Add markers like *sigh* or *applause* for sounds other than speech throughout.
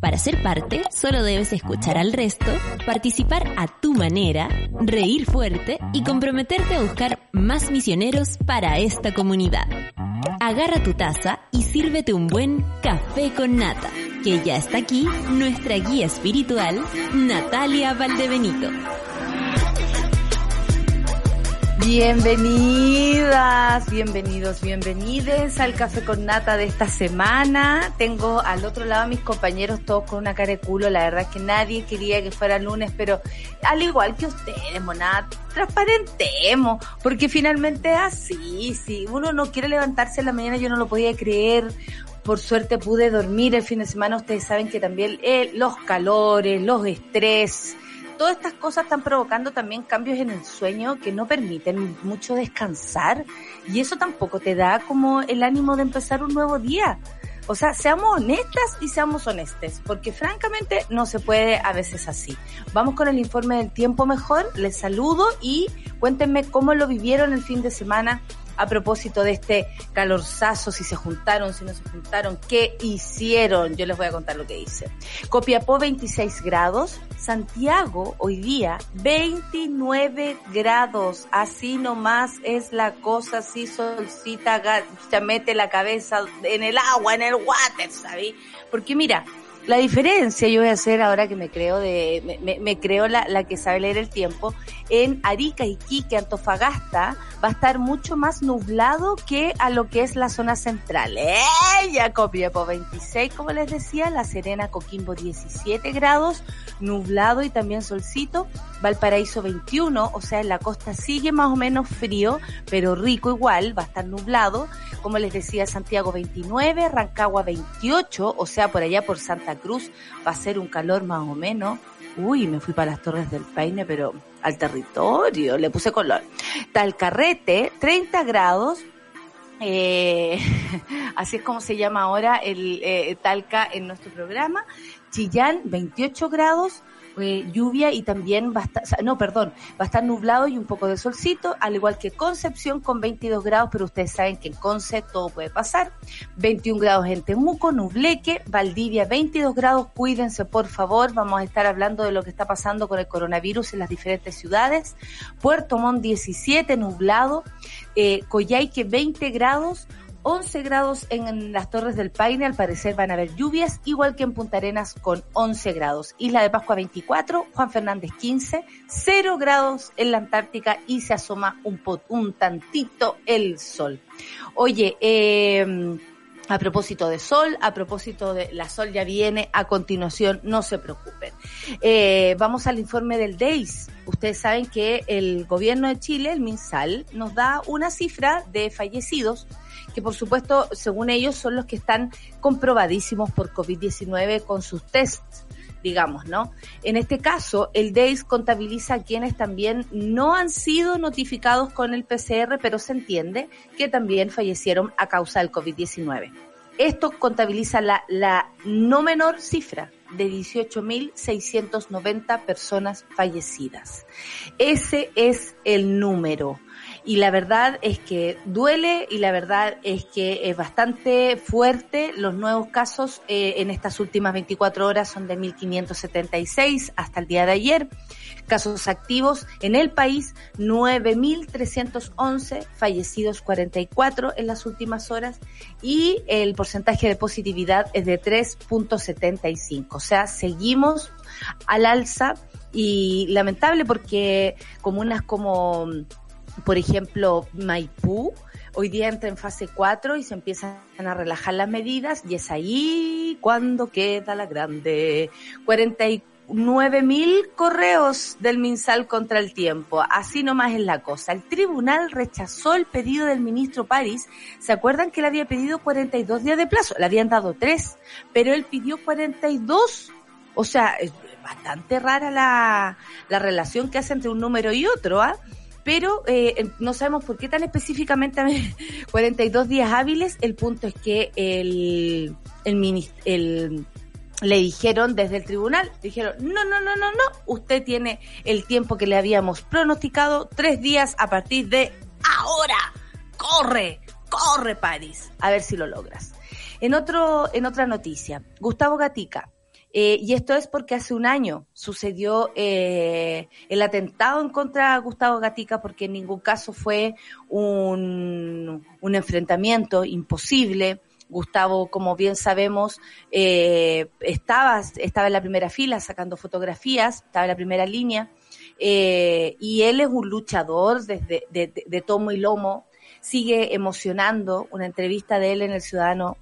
Para ser parte, solo debes escuchar al resto, participar a tu manera, reír fuerte y comprometerte a buscar más misioneros para esta comunidad. Agarra tu taza y sírvete un buen café con nata, que ya está aquí nuestra guía espiritual, Natalia Valdebenito. Bienvenidas, bienvenidos, bienvenides al Café con Nata de esta semana. Tengo al otro lado a mis compañeros todos con una cara de culo. La verdad es que nadie quería que fuera lunes, pero al igual que ustedes, monad, transparentemos, porque finalmente así. Si uno no quiere levantarse en la mañana, yo no lo podía creer. Por suerte pude dormir el fin de semana. Ustedes saben que también eh, los calores, los estrés, todas estas cosas están provocando también cambios en el sueño que no permiten mucho descansar y eso tampoco te da como el ánimo de empezar un nuevo día. O sea, seamos honestas y seamos honestes, porque francamente no se puede a veces así. Vamos con el informe del tiempo mejor, les saludo y cuéntenme cómo lo vivieron el fin de semana a propósito de este calorzazo, si se juntaron, si no se juntaron, qué hicieron. Yo les voy a contar lo que hice. Copiapó 26 grados, Santiago hoy día 29 grados, así nomás es la cosa, así solcita, ya mete la cabeza en el agua, en el water, ¿sabes? Porque mira, la diferencia yo voy a hacer ahora que me creo de, me, me creo la, la, que sabe leer el tiempo, en Arica, Iquique, Antofagasta, va a estar mucho más nublado que a lo que es la zona central. ¡Ella! Copiapó 26, como les decía, La Serena, Coquimbo 17 grados, nublado y también solcito, Valparaíso 21, o sea, en la costa sigue más o menos frío, pero rico igual, va a estar nublado, como les decía, Santiago 29, Rancagua 28, o sea, por allá por Santa Cruz va a ser un calor más o menos. Uy, me fui para las Torres del Paine, pero al territorio, le puse color. Talcarrete, 30 grados. Eh, *laughs* así es como se llama ahora el eh, Talca en nuestro programa. Chillán, 28 grados eh, lluvia y también va a estar, no, perdón, va a estar nublado y un poco de solcito, al igual que Concepción con 22 grados, pero ustedes saben que en Conce todo puede pasar. 21 grados en Temuco, Nubleque, Valdivia 22 grados, cuídense por favor, vamos a estar hablando de lo que está pasando con el coronavirus en las diferentes ciudades. Puerto Montt 17, nublado, eh, Coyhaique 20 grados, 11 grados en las Torres del Paine, al parecer van a haber lluvias, igual que en Punta Arenas con 11 grados. Isla de Pascua 24, Juan Fernández 15, 0 grados en la Antártica y se asoma un, un tantito el sol. Oye, eh, a propósito de sol, a propósito de la sol ya viene a continuación, no se preocupen. Eh, vamos al informe del DEIS. Ustedes saben que el gobierno de Chile, el MinSal, nos da una cifra de fallecidos que por supuesto, según ellos, son los que están comprobadísimos por COVID-19 con sus tests digamos, ¿no? En este caso, el DEIS contabiliza a quienes también no han sido notificados con el PCR, pero se entiende que también fallecieron a causa del COVID-19. Esto contabiliza la, la no menor cifra de 18.690 personas fallecidas. Ese es el número. Y la verdad es que duele y la verdad es que es bastante fuerte. Los nuevos casos eh, en estas últimas 24 horas son de 1.576 hasta el día de ayer. Casos activos en el país 9.311, fallecidos 44 en las últimas horas y el porcentaje de positividad es de 3.75. O sea, seguimos al alza y lamentable porque comunas como por ejemplo, Maipú, hoy día entra en fase 4 y se empiezan a relajar las medidas y es ahí cuando queda la grande. 49 mil correos del MinSal contra el tiempo. Así nomás es la cosa. El tribunal rechazó el pedido del ministro París. ¿Se acuerdan que le había pedido 42 días de plazo? Le habían dado 3, pero él pidió 42. O sea, es bastante rara la, la relación que hace entre un número y otro, ¿ah? Pero eh, no sabemos por qué tan específicamente 42 *laughs* días hábiles. El punto es que el, el, el le dijeron desde el tribunal, dijeron, no, no, no, no, no, usted tiene el tiempo que le habíamos pronosticado, tres días a partir de ahora. Corre, corre, París, a ver si lo logras. En otro, en otra noticia, Gustavo Gatica, eh, y esto es porque hace un año sucedió eh, el atentado en contra de Gustavo Gatica, porque en ningún caso fue un, un enfrentamiento imposible. Gustavo, como bien sabemos, eh, estaba, estaba en la primera fila sacando fotografías, estaba en la primera línea, y él es un luchador desde de, de tomo y lomo, sigue emocionando una entrevista de él en El Ciudadano,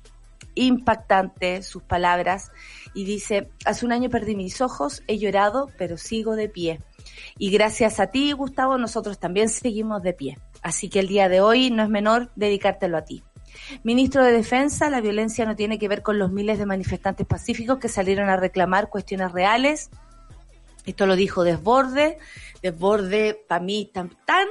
impactante sus palabras y dice, hace un año perdí mis ojos, he llorado, pero sigo de pie. Y gracias a ti, Gustavo, nosotros también seguimos de pie. Así que el día de hoy no es menor dedicártelo a ti. Ministro de Defensa, la violencia no tiene que ver con los miles de manifestantes pacíficos que salieron a reclamar cuestiones reales. Esto lo dijo Desborde. Desborde, para mí, tan, tan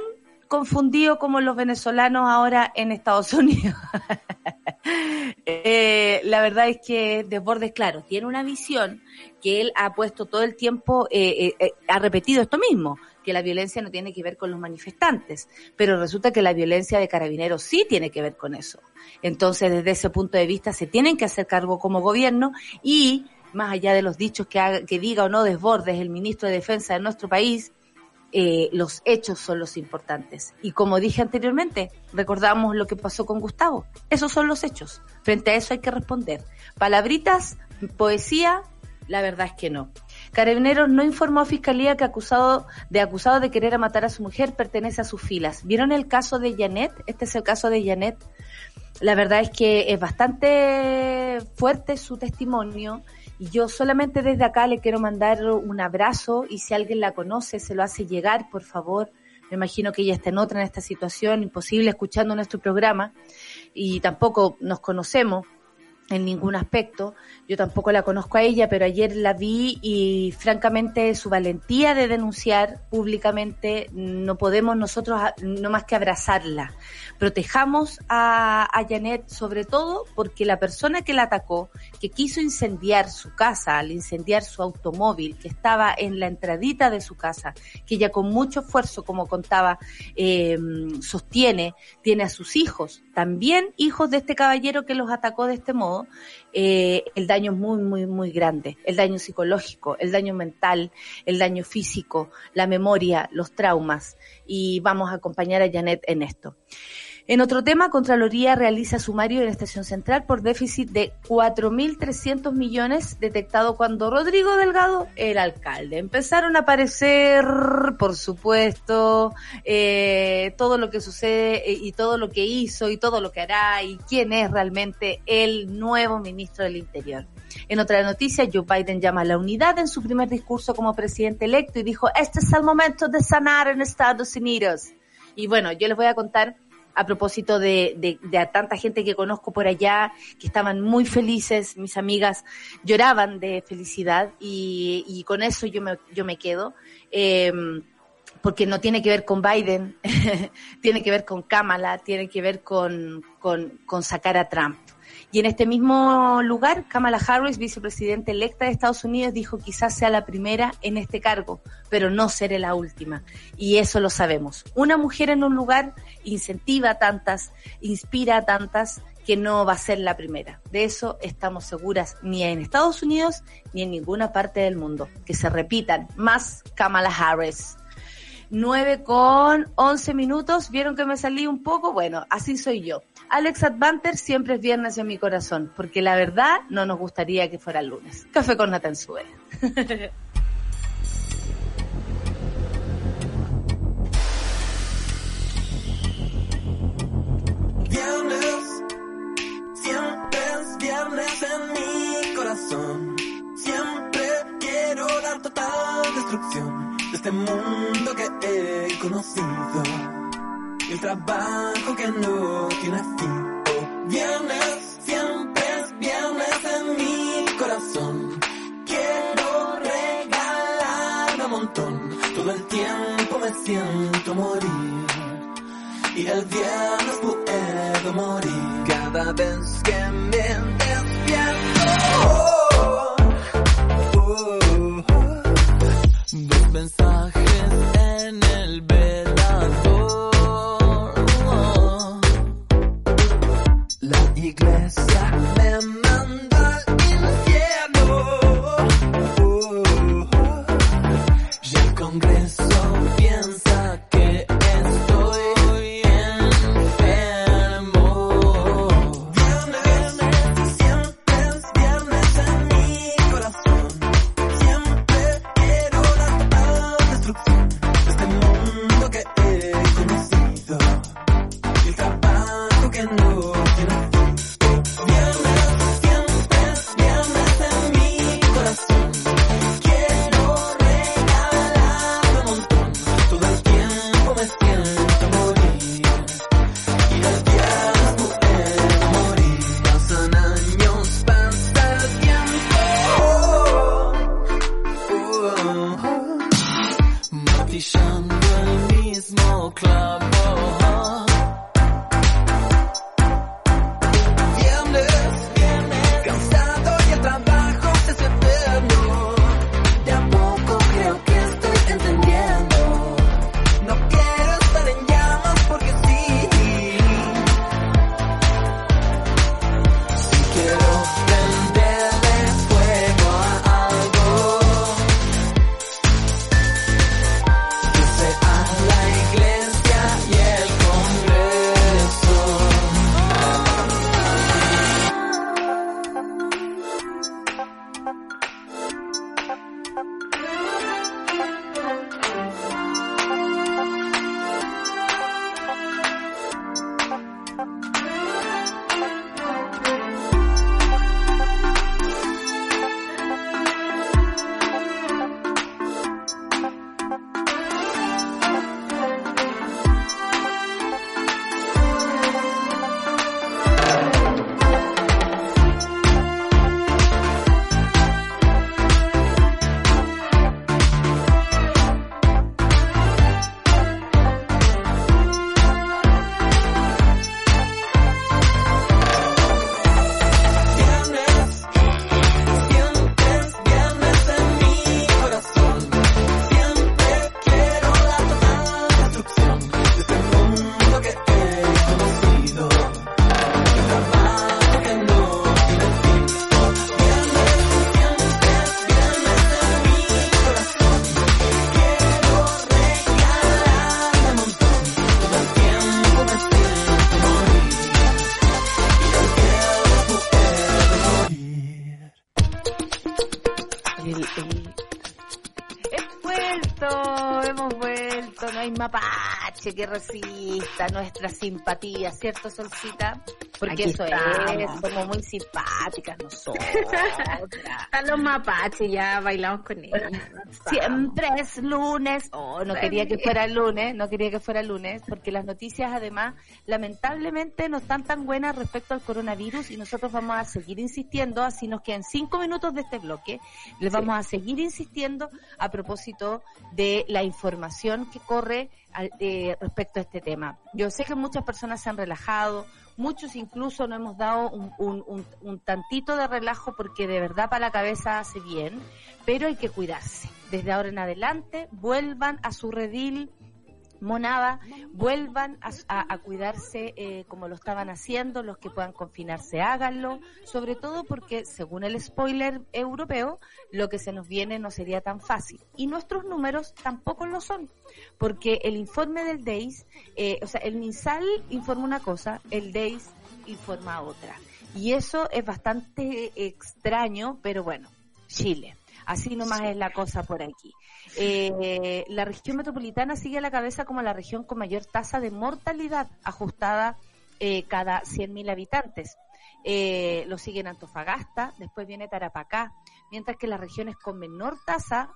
confundido como los venezolanos ahora en Estados Unidos. *laughs* eh, la verdad es que Desbordes, claro, tiene una visión que él ha puesto todo el tiempo, eh, eh, ha repetido esto mismo, que la violencia no tiene que ver con los manifestantes, pero resulta que la violencia de carabineros sí tiene que ver con eso. Entonces, desde ese punto de vista, se tienen que hacer cargo como gobierno y, más allá de los dichos que, que diga o no Desbordes, el ministro de Defensa de nuestro país, eh, los hechos son los importantes. Y como dije anteriormente, recordamos lo que pasó con Gustavo. Esos son los hechos. Frente a eso hay que responder. Palabritas, poesía, la verdad es que no. Carabineros no informó a Fiscalía que acusado de acusado de querer matar a su mujer pertenece a sus filas. ¿Vieron el caso de Janet? Este es el caso de Janet. La verdad es que es bastante fuerte su testimonio y yo solamente desde acá le quiero mandar un abrazo y si alguien la conoce, se lo hace llegar, por favor. Me imagino que ella está en otra en esta situación, imposible escuchando nuestro programa y tampoco nos conocemos en ningún aspecto. Yo tampoco la conozco a ella, pero ayer la vi y francamente su valentía de denunciar públicamente no podemos nosotros no más que abrazarla. Protejamos a, Janet sobre todo porque la persona que la atacó, que quiso incendiar su casa, al incendiar su automóvil, que estaba en la entradita de su casa, que ella con mucho esfuerzo, como contaba, eh, sostiene, tiene a sus hijos, también hijos de este caballero que los atacó de este modo, eh, el daño es muy, muy, muy grande. El daño psicológico, el daño mental, el daño físico, la memoria, los traumas. Y vamos a acompañar a Janet en esto. En otro tema, Contraloría realiza sumario en Estación Central por déficit de 4.300 millones detectado cuando Rodrigo Delgado era alcalde. Empezaron a aparecer, por supuesto, eh, todo lo que sucede eh, y todo lo que hizo y todo lo que hará y quién es realmente el nuevo ministro del Interior. En otra noticia, Joe Biden llama a la unidad en su primer discurso como presidente electo y dijo, este es el momento de sanar en Estados Unidos. Y bueno, yo les voy a contar a propósito de, a tanta gente que conozco por allá, que estaban muy felices, mis amigas lloraban de felicidad y, con eso yo me, yo me quedo. Eh, porque no tiene que ver con Biden, *laughs* tiene que ver con Kamala, tiene que ver con, con, con sacar a Trump. Y en este mismo lugar, Kamala Harris, vicepresidenta electa de Estados Unidos, dijo quizás sea la primera en este cargo, pero no seré la última. Y eso lo sabemos. Una mujer en un lugar incentiva a tantas, inspira a tantas que no va a ser la primera. De eso estamos seguras ni en Estados Unidos ni en ninguna parte del mundo. Que se repitan más Kamala Harris. 9 con 11 minutos. ¿Vieron que me salí un poco? Bueno, así soy yo. Alex Advanter siempre es viernes en mi corazón, porque la verdad no nos gustaría que fuera el lunes. Café con Nathan Sue. *laughs* Viernes, siempre es viernes en mi corazón. Siempre quiero la total destrucción de este mundo que he conocido. El trabajo que no tiene fin. Oh, viernes, siempre es viernes en mi corazón. Quiero regalar un montón. Todo el tiempo me siento morir. Y el viernes puedo morir cada vez que me despierto. Oh, que resista nuestra simpatía, ¿cierto, Solcita? Porque Aquí eso estamos. es, somos muy simpáticas nosotras. *laughs* Están los mapaches, ya bailamos con ellos. Siempre es lunes. Oh, no quería que fuera lunes, no quería que fuera lunes, porque las noticias además, lamentablemente, no están tan buenas respecto al coronavirus y nosotros vamos a seguir insistiendo, así nos quedan cinco minutos de este bloque, les vamos a seguir insistiendo a propósito de la información que corre eh, respecto a este tema. Yo sé que muchas personas se han relajado, Muchos incluso no hemos dado un, un, un, un tantito de relajo porque de verdad para la cabeza hace bien, pero hay que cuidarse. Desde ahora en adelante, vuelvan a su redil monada, vuelvan a, a- a cuidarse eh, como lo estaban haciendo, los que puedan confinarse háganlo, sobre todo porque según el spoiler europeo, lo que se nos viene no sería tan fácil. Y nuestros números tampoco lo son, porque el informe del DEIS, eh, o sea, el MinSal informa una cosa, el DEIS informa otra. Y eso es bastante extraño, pero bueno, Chile. Así nomás es la cosa por aquí. Eh, la región metropolitana sigue a la cabeza como la región con mayor tasa de mortalidad ajustada eh, cada 100.000 habitantes. Eh, lo siguen Antofagasta, después viene Tarapacá, mientras que las regiones con menor tasa,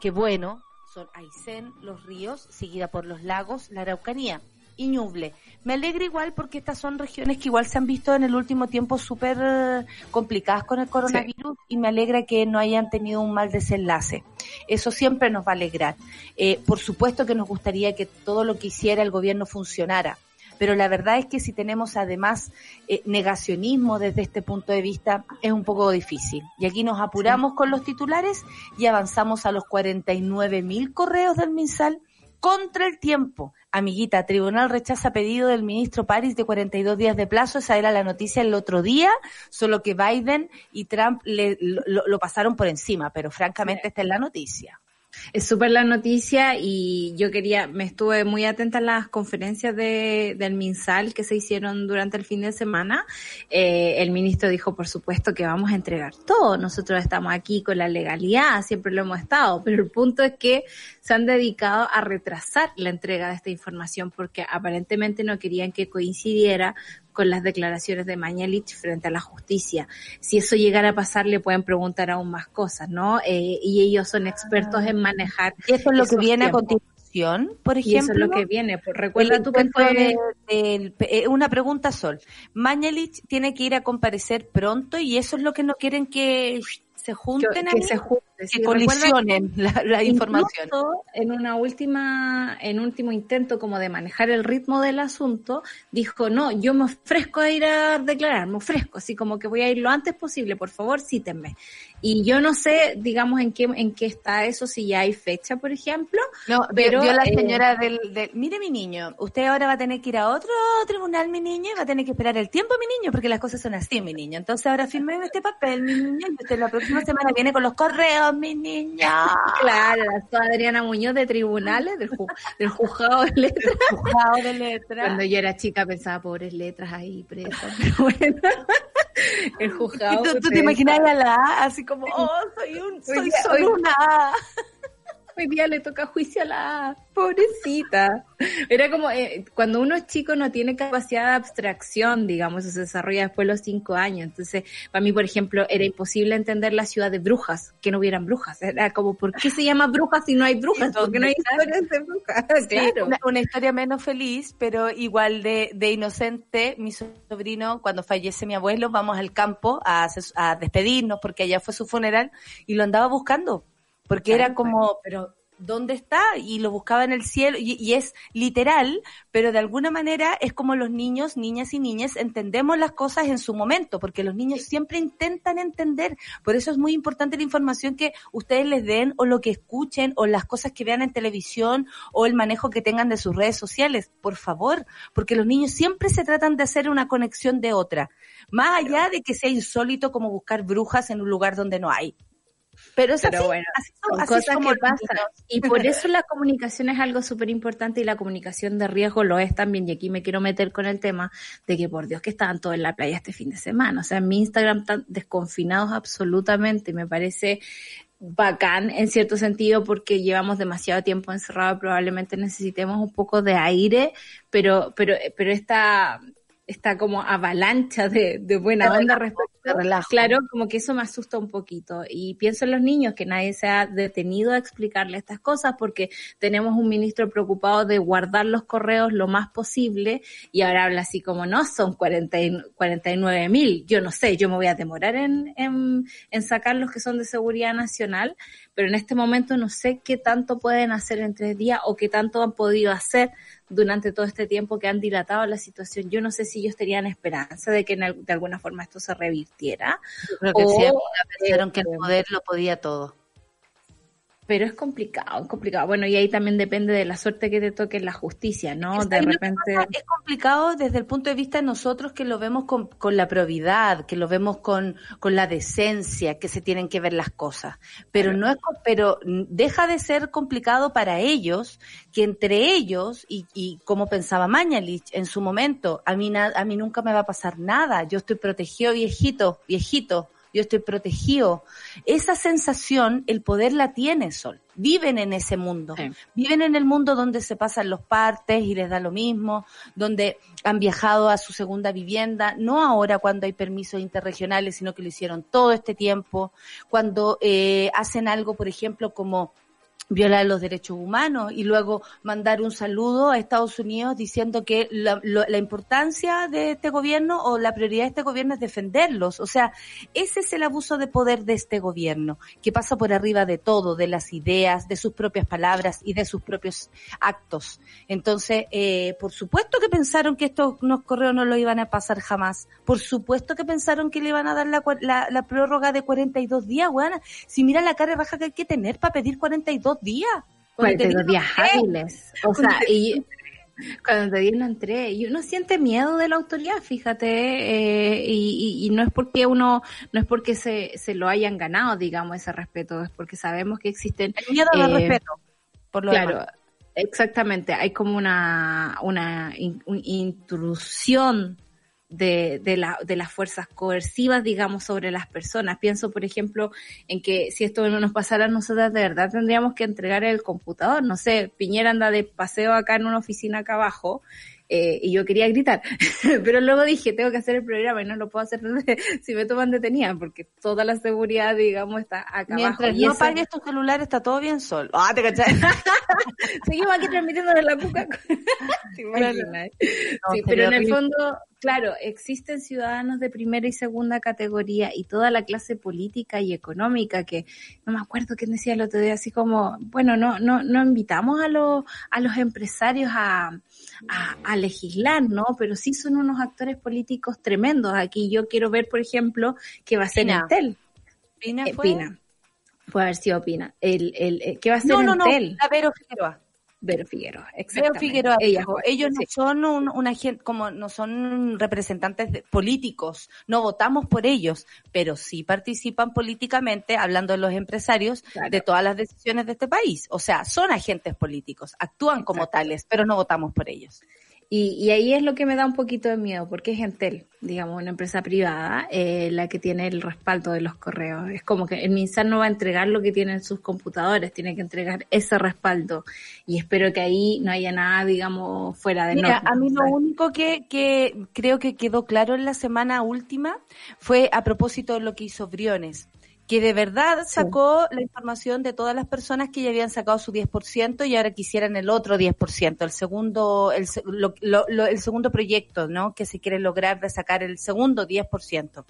que bueno, son Aysén, Los Ríos, seguida por Los Lagos, la Araucanía y Ñuble. Me alegra igual porque estas son regiones que igual se han visto en el último tiempo súper eh, complicadas con el coronavirus y me alegra que no hayan tenido un mal desenlace. Eso siempre nos va a alegrar. Eh, por supuesto que nos gustaría que todo lo que hiciera el gobierno funcionara, pero la verdad es que si tenemos además eh, negacionismo desde este punto de vista es un poco difícil. Y aquí nos apuramos con los titulares y avanzamos a los 49 mil correos del MinSal contra el tiempo. Amiguita, tribunal rechaza pedido del ministro París de 42 días de plazo. Esa era la noticia el otro día, solo que Biden y Trump le, lo, lo pasaron por encima, pero francamente esta es la noticia. Es súper la noticia y yo quería, me estuve muy atenta a las conferencias de, del MinSal que se hicieron durante el fin de semana. Eh, el ministro dijo, por supuesto, que vamos a entregar todo. Nosotros estamos aquí con la legalidad, siempre lo hemos estado, pero el punto es que se han dedicado a retrasar la entrega de esta información porque aparentemente no querían que coincidiera con las declaraciones de Mañalich frente a la justicia. Si eso llegara a pasar, le pueden preguntar aún más cosas, ¿no? Eh, y ellos son expertos en manejar. Y eso es lo que viene tiempos. a continuación, por Y ejemplo. eso es lo que viene. Pues, recuerda que encuentro fue... de- del- eh, una pregunta, Sol. Mañalich tiene que ir a comparecer pronto y eso es lo que no quieren que se junten que ahí, se que colisionen la, la información. En una última, en último intento como de manejar el ritmo del asunto, dijo, no, yo me ofrezco a ir a declarar, me ofrezco, así como que voy a ir lo antes posible, por favor, cítenme. Y yo no sé, digamos, en qué, en qué está eso, si ya hay fecha, por ejemplo. No, Pero, vio la eh, señora del, del- mire mi niño, usted ahora va a tener que ir a otro tribunal, mi niño, y va a tener que esperar el tiempo, mi niño, porque las cosas son así, mi niño. Entonces ahora firme este papel, mi niño, y usted la próxima semana viene con los correos, mi niña. Claro, la Adriana Muñoz de tribunales, del, ju- del juzgado de letras. Juzgado de letra. Cuando yo era chica pensaba, pobres letras ahí presas, pero bueno. El juzgado. Y tú, tú te a la A, así como, oh, soy un, soy solo una A. Hoy día le toca juicio a la pobrecita. Era como, eh, cuando uno es chico no tiene capacidad de abstracción, digamos, se desarrolla después de los cinco años. Entonces, para mí, por ejemplo, era imposible entender la ciudad de brujas, que no hubieran brujas. Era como, ¿por qué se llama brujas si no hay brujas? Porque no hay historias de brujas. Claro. una, una historia menos feliz, pero igual de, de inocente. Mi sobrino, cuando fallece mi abuelo, vamos al campo a, a despedirnos porque allá fue su funeral y lo andaba buscando. Porque era como, pero ¿dónde está? Y lo buscaba en el cielo y, y es literal, pero de alguna manera es como los niños, niñas y niñas, entendemos las cosas en su momento, porque los niños siempre intentan entender. Por eso es muy importante la información que ustedes les den o lo que escuchen o las cosas que vean en televisión o el manejo que tengan de sus redes sociales. Por favor, porque los niños siempre se tratan de hacer una conexión de otra. Más allá de que sea insólito como buscar brujas en un lugar donde no hay. Pero es Pero así, bueno, así son- así cosas somos que pasan. Y por eso la comunicación es algo súper importante y la comunicación de riesgo lo es también. Y aquí me quiero meter con el tema de que por Dios que estaban todos en la playa este fin de semana. O sea, en mi Instagram están desconfinados absolutamente. Me parece bacán en cierto sentido porque llevamos demasiado tiempo encerrados. Probablemente necesitemos un poco de aire, pero, pero, pero esta, esta como avalancha de, de buena De onda relajo, respecto relajo. Claro, como que eso me asusta un poquito. Y pienso en los niños, que nadie se ha detenido a explicarle estas cosas porque tenemos un ministro preocupado de guardar los correos lo más posible y ahora habla así como, no, son 40 y- 49 mil. Yo no sé, yo me voy a demorar en, en, en sacar los que son de seguridad nacional, pero en este momento no sé qué tanto pueden hacer en tres días o qué tanto han podido hacer durante todo este tiempo que han dilatado la situación. Yo no sé si ellos tenían esperanza de que en de alguna forma esto se revirtiera. Yo creo que O, siempre pensaron que el eh, poder lo podía todo. Pero es complicado, es complicado. Bueno, y ahí también depende de la suerte que te toque en la justicia, ¿no? Es- De repente... pasa Es complicado desde el punto de vista de nosotros que lo vemos con, con la probidad, que lo vemos con, con la decencia, que se tienen que ver las cosas. Pero no es, pero deja de ser complicado para ellos, que entre ellos, y, y como pensaba Mañalich en su momento, a mí, na- a mí nunca me va a pasar nada, yo estoy protegido viejito, viejito, yo estoy protegido. Esa sensación, el poder la tiene Sol. Viven en ese mundo. Sí. Viven en el mundo donde se pasan los partes y les da lo mismo, donde han viajado a su segunda vivienda, no ahora cuando hay permisos interregionales, sino que lo hicieron todo este tiempo, cuando eh, hacen algo, por ejemplo, como violar los derechos humanos y luego mandar un saludo a Estados Unidos diciendo que la, importancia de este gobierno o la prioridad de este gobierno es defenderlos. O sea, ese es el abuso de poder de este gobierno, que pasa por arriba de todo, de las ideas, de sus propias palabras y de sus propios actos. Entonces, eh, por supuesto que pensaron que estos correos no lo iban a pasar jamás. Por supuesto que pensaron que le iban a dar la, la, la prórroga de 42 días. Si mira la cara de raja que hay que tener para pedir 42 días. Cuando te 42 dieron días hábiles. O sea, y cuando te dieron entré, y uno siente miedo de la autoridad, fíjate, eh, y, y- y no es porque uno, no es porque se, se lo hayan ganado, digamos, ese respeto, es porque sabemos que existen El miedo no Eh, respeto. Por lo claro, demás. exactamente. Hay como una, una in- un- intrusión de, de, la, de las fuerzas coercivas, digamos, sobre las personas. Pienso, por ejemplo, en que si esto no nos pasara a nosotras, de verdad tendríamos que entregar el computador. No sé, Piñera anda de paseo acá en una oficina acá abajo. eh, y yo quería gritar, *laughs* pero luego dije, tengo que hacer el programa y no lo puedo hacer *laughs* si me toman detenida, porque toda la seguridad, digamos, está acá Mientras abajo. Y no eso- apagues tu celular está todo bien sol. Ah, te cachai. *laughs* Seguimos aquí transmitiendo de la cuca. Sí, pero en el fondo, claro, existen ciudadanos de primera y segunda categoría y toda la clase política y económica que no me acuerdo quién decía el otro día, así como, bueno, no, no, no invitamos a los, a los empresarios a, a, a legislar, ¿no? Pero sí son unos actores políticos tremendos. Aquí yo quiero ver, por ejemplo, que va a ser Pina. Entel. Pina Eh, fue. Pina. Puede haber sido Pina. El, el, eh, ¿Qué va a ser No, no, no. Entel? La Vero Figueroa. Vero Figueroa, Vero exactamente. Figueroa. Ella ellos sí. no son un, una gente, como no son representantes de- políticos, no votamos por ellos, pero sí participan políticamente, hablando de los empresarios, Claro. de todas las decisiones de este país. O sea, son agentes políticos, actúan como Exacto. tales, pero no votamos por ellos. Y, y ahí es lo que me da un poquito de miedo, porque es Entel, digamos, una empresa privada, eh, la que tiene el respaldo de los correos. Es como que el MinSal no va a entregar lo que tienen sus computadores, tiene que entregar ese respaldo. Y espero que ahí no haya nada, digamos, fuera de Mira, norma, a mí lo único que, que creo que quedó claro en la semana última fue a propósito de lo que hizo Briones, que de verdad sacó la información de todas las personas que ya habían sacado su 10% y ahora quisieran el otro 10%, el segundo, el, lo- lo- lo- el segundo proyecto, ¿no? Que se quiere lograr de sacar el segundo 10%.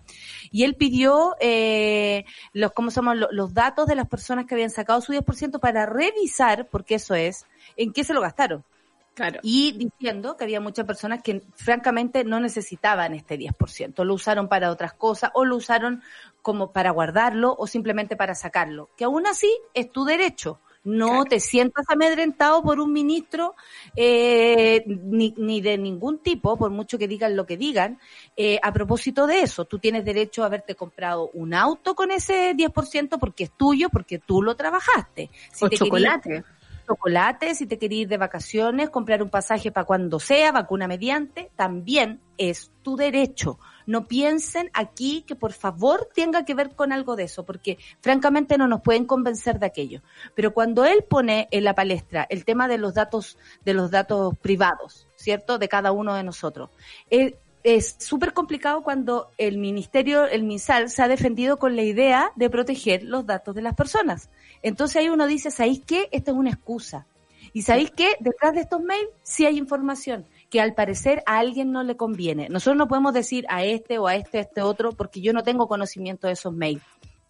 Y él pidió eh, los, ¿cómo? Lo- Los datos de las personas que habían sacado su 10% para revisar, porque eso es, en qué se lo gastaron Claro. y diciendo que había muchas personas que francamente no necesitaban este 10%, lo usaron para otras cosas o lo usaron como para guardarlo o simplemente para sacarlo, que aún así es tu derecho. No Claro. te sientas amedrentado por un ministro eh, ni, ni de ningún tipo, por mucho que digan lo que digan. Eh, a propósito de eso, tú tienes derecho a haberte comprado un auto con ese 10% porque es tuyo, porque tú lo trabajaste. Si o te querías- chocolate. si te querés ir de vacaciones, comprar un pasaje para cuando sea, vacuna mediante, también es tu derecho. No piensen aquí que por favor tenga que ver con algo de eso, porque francamente no nos pueden convencer de aquello. Pero cuando él pone en la palestra el tema de los datos, de los datos privados, ¿cierto? De cada uno de nosotros. Es súper complicado cuando el ministerio, el MinSal, se ha defendido con la idea de proteger los datos de las personas. Entonces ahí uno dice, ¿sabéis qué? Esta es una excusa. Y sabéis qué? Detrás de estos mails sí hay información que al parecer a alguien no le conviene. Nosotros no podemos decir a este o a este, a este otro, porque yo no tengo conocimiento de esos mails.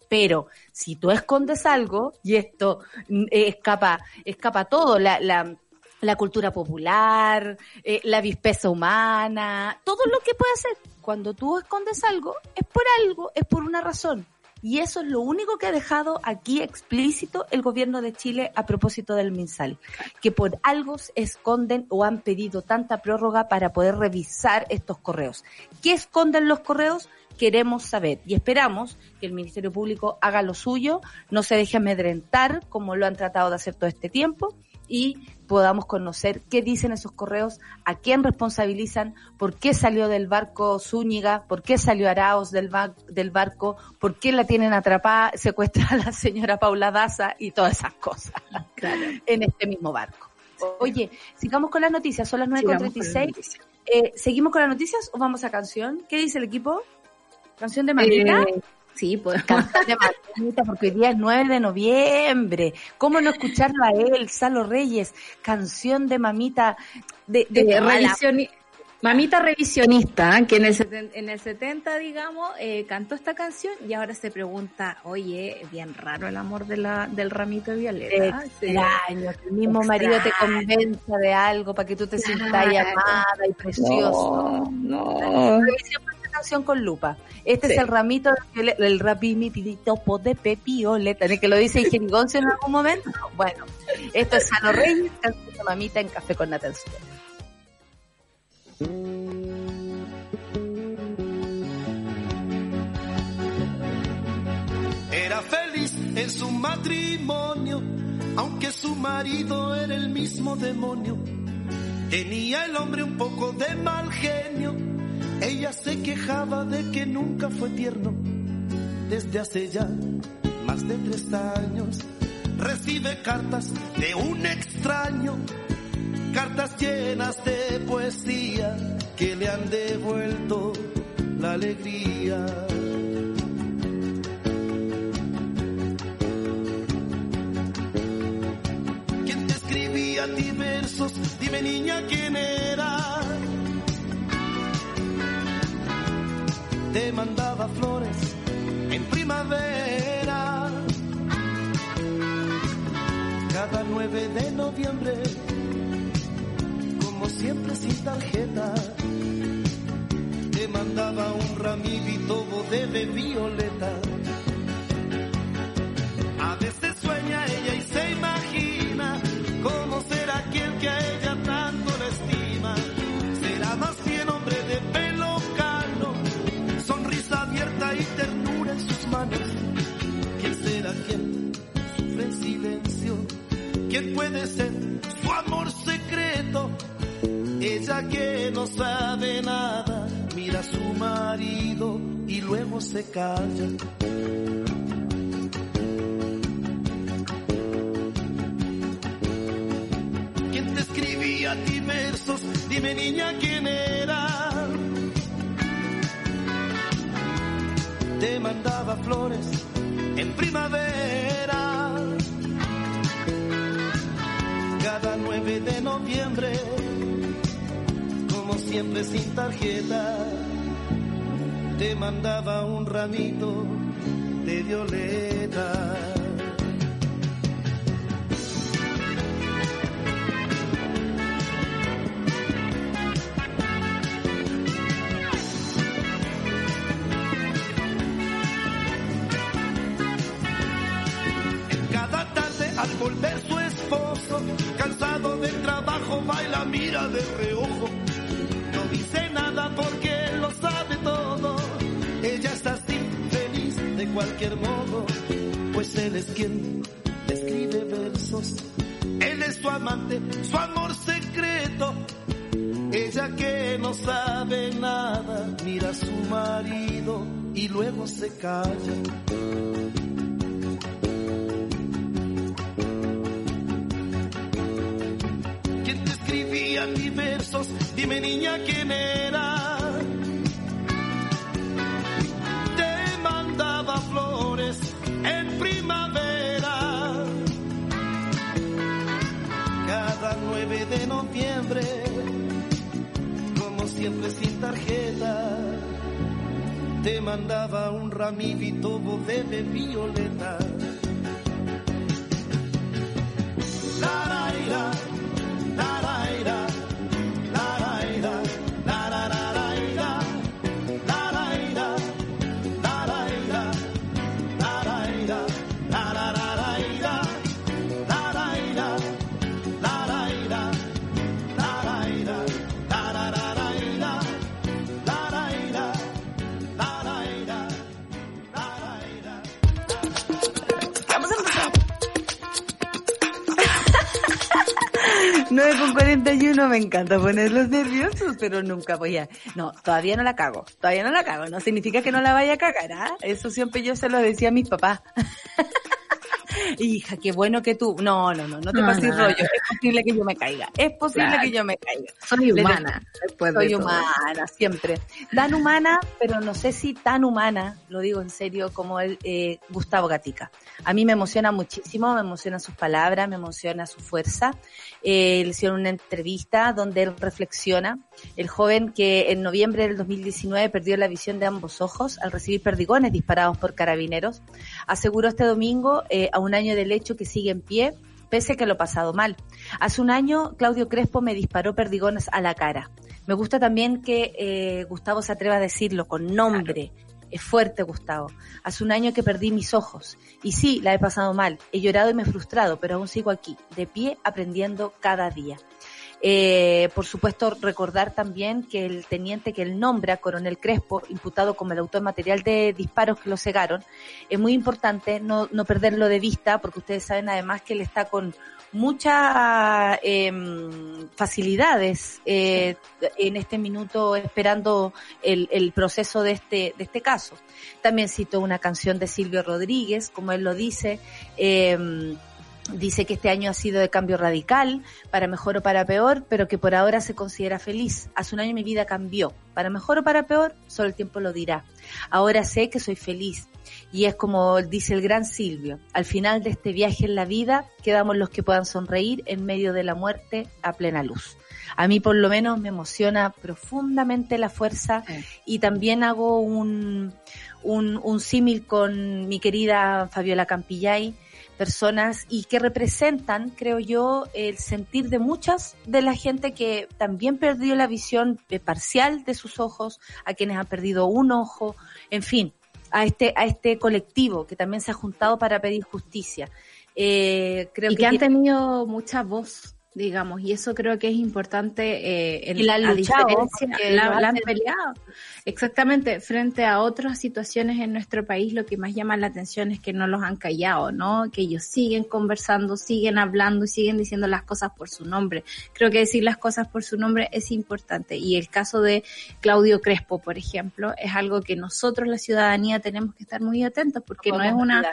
Pero si tú escondes algo, y esto mm, escapa, escapa todo, la, la cultura popular, eh, la vispeza humana, todo lo que puede hacer. Cuando tú escondes algo, es por algo, es por una razón. Y eso es lo único que ha dejado aquí explícito el gobierno de Chile a propósito del MinSal, que por algo esconden o han pedido tanta prórroga para poder revisar estos correos. ¿Qué esconden los correos? Queremos saber y esperamos que el Ministerio Público haga lo suyo, no se deje amedrentar como lo han tratado de hacer todo este tiempo y podamos conocer qué dicen esos correos, a quién responsabilizan, por qué salió del barco Zúñiga, por qué salió Araos del, ba- del barco, por qué la tienen atrapada, *laughs* secuestrada a la señora Paula Daza y todas esas cosas en este mismo barco. Oye, sigamos con las noticias, son las Sigamos con las 9.36. noticias. Eh, ¿Seguimos con las noticias o vamos a canción? ¿Qué dice el equipo? ¿Canción de mamita? Eh, sí, pues. *laughs* Canción de mamita, porque hoy día es 9 de noviembre. ¿Cómo no escucharlo a él, Salo Reyes? Canción de mamita. De, de, revisioni- Mamita revisionista, ¿eh? que en el, seten- en el 70, digamos, eh, cantó esta canción y ahora se pregunta, oye, es bien raro el amor de la, del ramito de violeta. Sí. Extraño, que el mismo marido te convenza de algo para que tú te sientas Claro. llamada y precioso. No, no. Canción con lupa. Este Sí. es el ramito de el rapimito de pepioleta, que lo dice Ingenigoncio en algún momento. Bueno, esto es Salo Reyes, canción de mamita en Café con Natal Era feliz en su matrimonio, aunque su marido era el mismo demonio. Tenía el hombre un poco de mal genio, ella se quejaba de que nunca fue tierno. Desde hace ya más de tres años, recibe cartas de un extraño, cartas llenas de poesía que le han devuelto la alegría. ¿Quién te escribía a ti versos? Dime niña quién era. Te mandaba flores en primavera. Cada 9 de noviembre, como siempre sin tarjeta, te mandaba un ramito de violeta. A su marido y luego se calla. ¿Quién te escribía a ti versos? Dime niña quién era. Te mandaba flores en primavera. Cada 9 de noviembre, como siempre sin tarjeta, te mandaba un ramito de violeta. Siempre sin tarjeta, te mandaba un ramito de violeta. 41, me encanta ponerlos nerviosos, pero nunca voy a... No, todavía no la cago, todavía no la cago, no significa que no la vaya a cagar, ¿ah? Eso siempre yo se lo decía a mis papás. *laughs* Hija, qué bueno que tú... No, no, no, no te No, pases no. rollo, es posible que yo me caiga, es posible Claro. que yo me caiga. Soy humana. después Soy humana, siempre. Tan humana, pero no sé si tan humana, lo digo en serio, como el eh, Gustavo Gatica. A mí me emociona muchísimo, me emocionan sus palabras, me emociona su fuerza. Eh, le hicieron una entrevista donde él reflexiona. El joven que en noviembre del 2019 perdió la visión de ambos ojos al recibir perdigones disparados por carabineros, aseguró este domingo, eh, a un año del hecho, que sigue en pie, pese a que lo ha pasado mal. Hace un año, Claudio Crespo me disparó perdigones a la cara. Me gusta también que eh, Gustavo se atreva a decirlo con nombre. Es fuerte, Gustavo. Hace un año que perdí mis ojos. Y sí, la he pasado mal. He llorado y me he frustrado, pero aún sigo aquí, de pie, aprendiendo cada día. Eh, por supuesto, recordar también que el teniente que él nombra, Coronel Crespo, imputado como el autor material de disparos que lo cegaron, es muy importante no, no perderlo de vista, porque ustedes saben además que él está con muchas em, facilidades eh, en este minuto esperando el, el proceso de este, de este caso. También citó una canción de Silvio Rodríguez, como él lo dice, em, Dice que este año ha sido de cambio radical, para mejor o para peor, pero que por ahora se considera feliz. Hace un año mi vida cambió, para mejor o para peor, solo el tiempo lo dirá. Ahora sé que soy feliz. Y es como dice el gran Silvio, al final de este viaje en la vida quedamos los que puedan sonreír en medio de la muerte a plena luz. A mí por lo menos me emociona profundamente la fuerza Sí. y también hago un, un, un símil con mi querida Fabiola Campillay, personas y que representan, creo yo, el sentir de muchas de la gente que también perdió la visión eh, parcial de sus ojos, a quienes han perdido un ojo, en fin, a este, a este colectivo que también se ha juntado para pedir justicia. Eh, creo y que, que han tenido mucha voz, digamos, y eso creo que es importante eh, en Y la han a luchado, diferencia, la, la han peleado. Exactamente, frente a otras situaciones en nuestro país, lo que más llama la atención es que no los han callado, ¿no? Que ellos siguen conversando, siguen hablando y siguen diciendo las cosas por su nombre. Creo que decir las cosas por su nombre es importante. Y el caso de Claudio Crespo, por ejemplo, es algo que nosotros, la ciudadanía, tenemos que estar muy atentos porque no es una,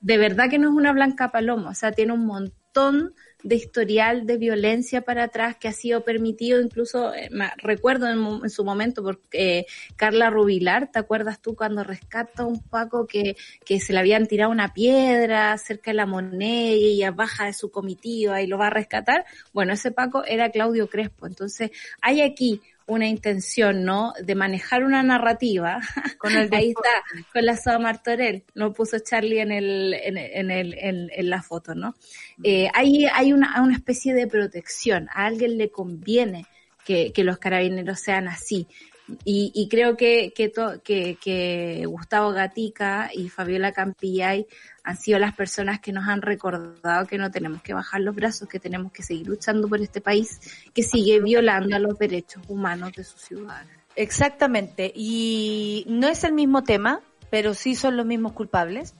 de verdad que no es una blanca paloma, o sea, tiene un montón de historial de violencia para atrás que ha sido permitido, incluso eh, recuerdo en su momento porque eh, Carla Rubilar, ¿te acuerdas tú cuando rescata a un Paco que, que se le habían tirado una piedra cerca de la moneda y ella baja de su comitiva y lo va a rescatar? Bueno, ese Paco era Claudio Crespo, entonces hay aquí una intención, ¿no? De manejar una narrativa. Con el *laughs* Ahí está, con la Soa Martorell, lo puso Charlie en el, en, en el, en, en la foto, ¿no? Eh, hay, hay una, una especie de protección, a alguien le conviene que, que los carabineros sean así. Y, y creo que, que, to- que, que Gustavo Gatica y Fabiola Campillay han sido las personas que nos han recordado que no tenemos que bajar los brazos, que tenemos que seguir luchando por este país que sigue violando a los derechos humanos de sus ciudadanos. Exactamente. Y no es el mismo tema, pero sí son los mismos culpables.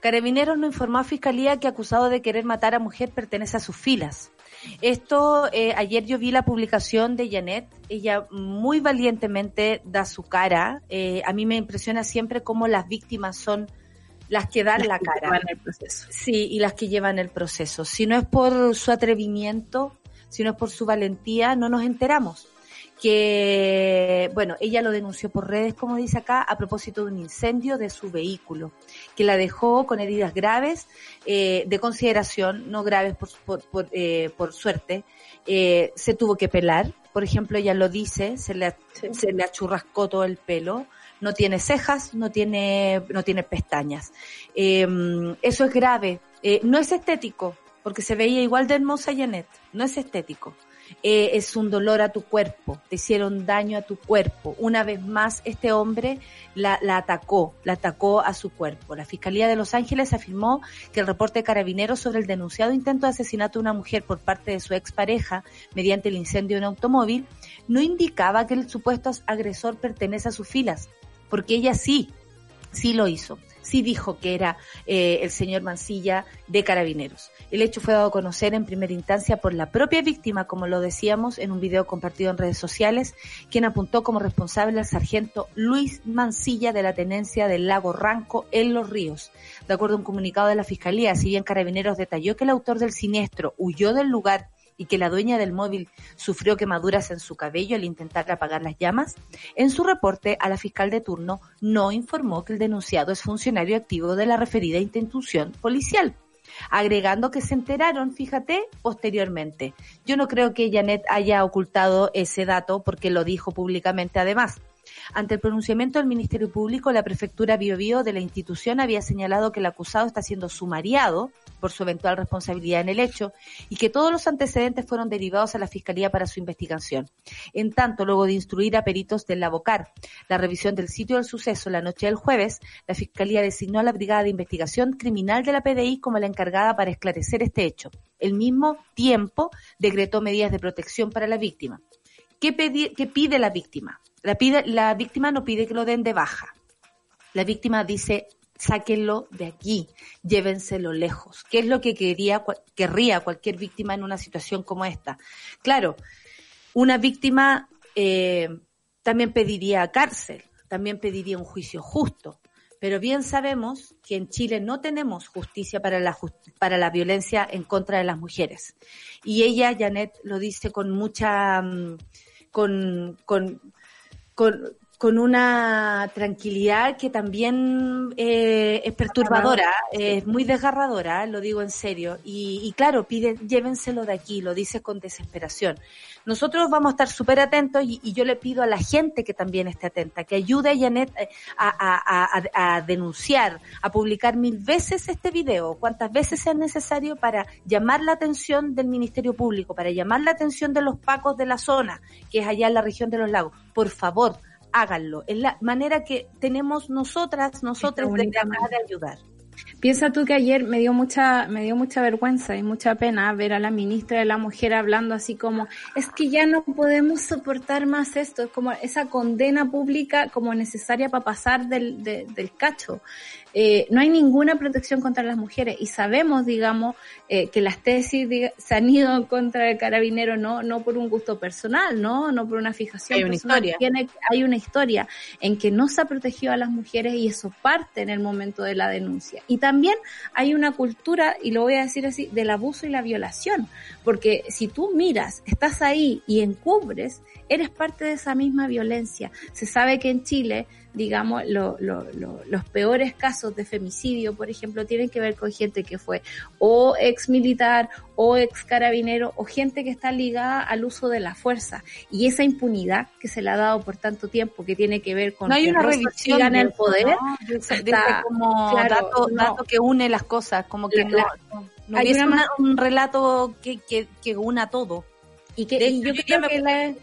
Carabineros no informó a Fiscalía que acusado de querer matar a mujer pertenece a sus filas. Esto, eh, ayer yo vi la publicación de Janet, ella muy valientemente da su cara. Eh, a mí me impresiona siempre cómo las víctimas son las que dan la cara. El proceso. Sí, y las que llevan el proceso. Si no es por su atrevimiento, si no es por su valentía, no nos enteramos. Que, bueno, ella lo denunció por redes, como dice acá, a propósito de un incendio de su vehículo, que la dejó con heridas graves, eh, de consideración, no graves por, por, por, eh, por suerte. Eh, se tuvo que pelar, por ejemplo, ella lo dice, se le, se le achurrascó todo el pelo, no tiene cejas, no tiene, no tiene pestañas. Eh, eso es grave. Eh, no es estético, porque se veía igual de hermosa Janet. No es estético. Eh, es un dolor a tu cuerpo. Te hicieron daño a tu cuerpo. Una vez más, este hombre la, la atacó, la atacó a su cuerpo. La Fiscalía de Los Ángeles afirmó que el reporte de carabineros sobre el denunciado intento de asesinato de una mujer por parte de su expareja mediante el incendio de un automóvil no indicaba que el supuesto agresor pertenece a sus filas, porque ella sí, sí lo hizo. sí dijo que era eh, el señor Mancilla de Carabineros. El hecho fue dado a conocer en primera instancia por la propia víctima, como lo decíamos en un video compartido en redes sociales, quien apuntó como responsable al sargento Luis Mancilla de la tenencia del lago Ranco en Los Ríos. De acuerdo a un comunicado de la Fiscalía, si bien Carabineros detalló que el autor del siniestro huyó del lugar y que la dueña del móvil sufrió quemaduras en su cabello al intentar apagar las llamas, en su reporte a la fiscal de turno no informó que el denunciado es funcionario activo de la referida institución policial agregando que se enteraron, fíjate, posteriormente. Yo no creo que Janet haya ocultado ese dato porque lo dijo públicamente además. Ante el pronunciamiento del Ministerio Público, la prefectura Biobío de la institución había señalado que el acusado está siendo sumariado por su eventual responsabilidad en el hecho y que todos los antecedentes fueron derivados a la Fiscalía para su investigación. En tanto, luego de instruir a peritos del Labocar la revisión del sitio del suceso la noche del jueves, la Fiscalía designó a la Brigada de Investigación Criminal de la PDI como la encargada para esclarecer este hecho. El mismo tiempo decretó medidas de protección para la víctima. ¿Qué, qué pide la víctima? La, pide, la víctima no pide que lo den de baja. La víctima dice, sáquenlo de aquí, llévenselo lejos. ¿Qué es lo que quería, querría cualquier víctima en una situación como esta? Claro, una víctima eh, también pediría cárcel, también pediría un juicio justo, pero bien sabemos que en Chile no tenemos justicia para la, para la violencia en contra de las mujeres. Y ella, Janet, lo dice con mucha, mm, con, con, con una tranquilidad que también eh, es perturbadora, es muy desgarradora, lo digo en serio. Y, y claro, pide, llévenselo de aquí, lo dice con desesperación. Nosotros vamos a estar súper atentos y, y yo le pido a la gente que también esté atenta, que ayude a Janet eh, a, a- a- a denunciar, a publicar mil veces este video, cuantas veces sea necesario para llamar la atención del Ministerio Público, para llamar la atención de los pacos de la zona, que es allá en la región de los lagos. Por favor, háganlo. Es la manera que tenemos nosotras, nosotras de única tratar de ayudar. Piensa tú que ayer me dio mucha, me dio mucha vergüenza y mucha pena ver a la ministra de la Mujer hablando así como, es que ya no podemos soportar más esto, es como esa condena pública como necesaria para pasar del, de- del cacho. Eh, no hay ninguna protección contra las mujeres y sabemos, digamos, eh, que las tesis diga- se han ido *laughs* contra del carabinero no, no por un gusto personal, no, no por una fijación Hay una personal. historia. Tiene- hay una historia en que no se ha protegido a las mujeres y eso parte en el momento de la denuncia. Y también hay una cultura, y lo voy a decir así, del abuso y la violación, porque si tú miras, estás ahí y encubres, eres parte de esa misma violencia. Se sabe que en Chile, digamos, lo- lo- lo- los peores casos de femicidio, por ejemplo, tienen que ver con gente que fue o ex militar o ex carabinero o gente que está ligada al uso de la fuerza. Y esa impunidad que se le ha dado por tanto tiempo, que tiene que ver con No hay que una revisión en el poder, ¿no? Está- como claro, dato, no. dato que une las cosas, como que La- no, no, no hay hubiese una una- un relato que, que, que una todo. Y que De y hecho, yo yo creo que la,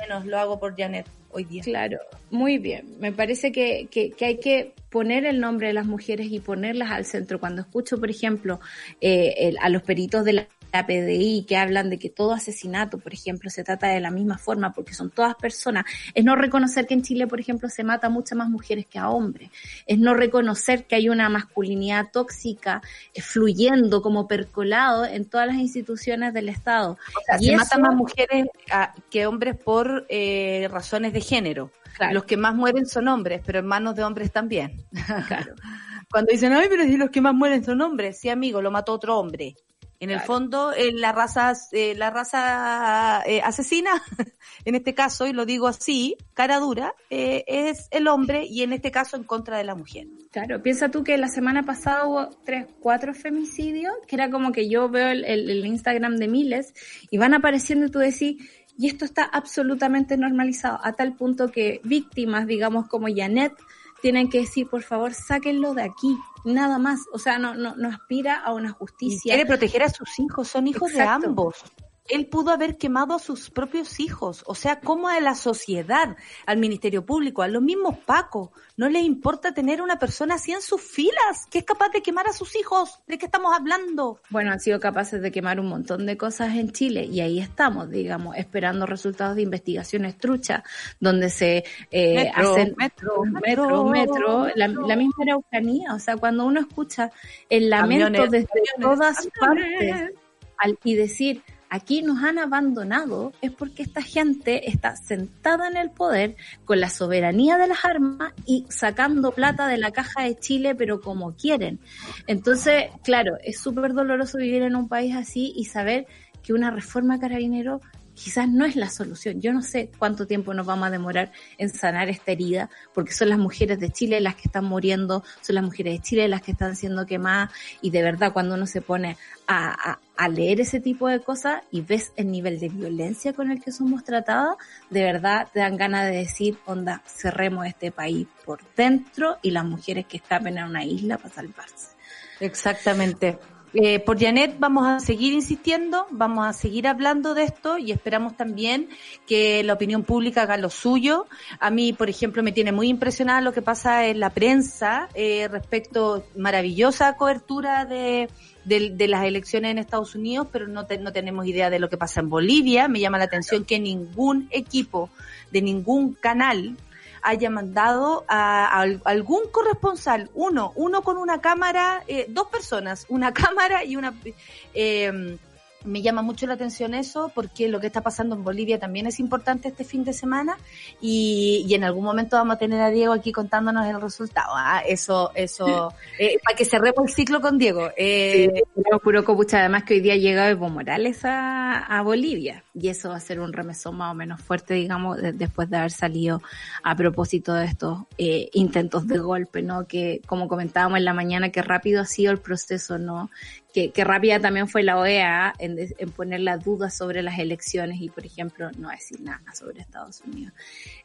menos lo hago por Janet hoy día. Claro, muy bien. Me parece que, que, que hay que poner el nombre de las mujeres y ponerlas al centro. Cuando escucho, por ejemplo, eh, el- a los peritos de la, la PDI que hablan de que todo asesinato, por ejemplo, se trata de la misma forma porque son todas personas, es no reconocer que en Chile, por ejemplo, se mata a muchas más mujeres que a hombres. Es no reconocer que hay una masculinidad tóxica eh, fluyendo como percolado en todas las instituciones del Estado. O sea, Y se eso- matan más mujeres ah, que hombres por eh, razones de género. Claro. Los que más mueren son hombres, pero hermanos de hombres también. Claro. *laughs* Cuando dicen, ay, pero si los que más mueren son hombres, sí, amigo, lo mató otro hombre. En el Claro. fondo, eh, la raza, eh, la raza eh, asesina, *laughs* en este caso, y lo digo así, cara dura, eh, es el hombre y en este caso en contra de la mujer. Claro, piensa tú que la semana pasada hubo tres, cuatro femicidios, que era como que yo veo el, el- el Instagram de miles y van apareciendo y tú decís, y esto está absolutamente normalizado, a tal punto que víctimas, digamos como Janet, tienen que decir, por favor, sáquenlo de aquí, nada más. O sea, no, no, no aspira a una Y justicia. quiere proteger a sus hijos, son hijos Exacto. de ambos. Él pudo haber quemado a sus propios hijos. O sea, como a la sociedad, al Ministerio Público, a los mismos Pacos, no les importa tener una persona así en sus filas, que es capaz de quemar a sus hijos. ¿De qué estamos hablando? Bueno, han sido capaces de quemar un montón de cosas en Chile y ahí estamos, digamos, esperando resultados de investigaciones truchas, donde se eh, Metro, hacen metro, metro, metro, la, la misma Araucanía. O sea, cuando uno escucha el lamento Camiones, desde camiones, todas camiones. partes al, y decir aquí nos han abandonado es porque esta gente está sentada en el poder con la soberanía de las armas y sacando plata de la caja de Chile, pero como quieren. Entonces, claro, es súper doloroso vivir en un país así y saber que una reforma carabinero quizás no es la solución. Yo no sé cuánto tiempo nos vamos a demorar en sanar esta herida, porque son las mujeres de Chile las que están muriendo, son las mujeres de Chile las que están siendo quemadas, y de verdad cuando uno se pone a, leer ese tipo de cosas y ves el nivel de violencia con el que somos tratadas, de verdad te dan ganas de decir, onda, cerremos este país por dentro y las mujeres que escapen a una isla para salvarse. Exactamente. Eh, por Janet vamos a seguir insistiendo, vamos a seguir hablando de esto y esperamos también que la opinión pública haga lo suyo. A mí, por ejemplo, me tiene muy impresionada lo que pasa en la prensa eh, respecto maravillosa cobertura de, de, las elecciones en Estados Unidos, pero no, te- no tenemos idea de lo que pasa en Bolivia. Me llama la atención que ningún equipo de ningún canal haya mandado a, a al- algún corresponsal, uno, uno con una cámara, eh, dos personas, una *laughs* cámara y una... eh, me llama mucho la atención eso porque lo que está pasando en Bolivia también es importante este fin de semana y, y en algún momento vamos a tener a Diego aquí contándonos el resultado. Ah, eso, eso, *laughs* eh, para que cerremos el ciclo con Diego. Eh, Pero puro copucha, además que hoy día llega Evo Morales a, a Bolivia y eso va a ser un remesón más o menos fuerte, digamos, de- después de haber salido a propósito de estos eh, intentos de golpe, ¿no? Que como comentábamos en la mañana, que rápido ha sido el proceso, ¿no? Que, que rápida también fue la OEA en, en poner la duda sobre las elecciones y, por ejemplo, no decir nada sobre Estados Unidos.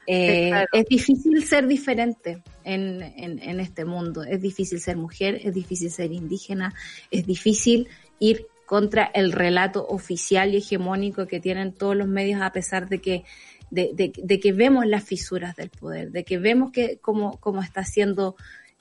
Eh, Claro. Es difícil ser diferente en, en, en este mundo, es difícil ser mujer, es difícil ser indígena, es difícil ir contra el relato oficial y hegemónico que tienen todos los medios a pesar de que de, de- de que vemos las fisuras del poder, de que vemos que cómo, cómo está siendo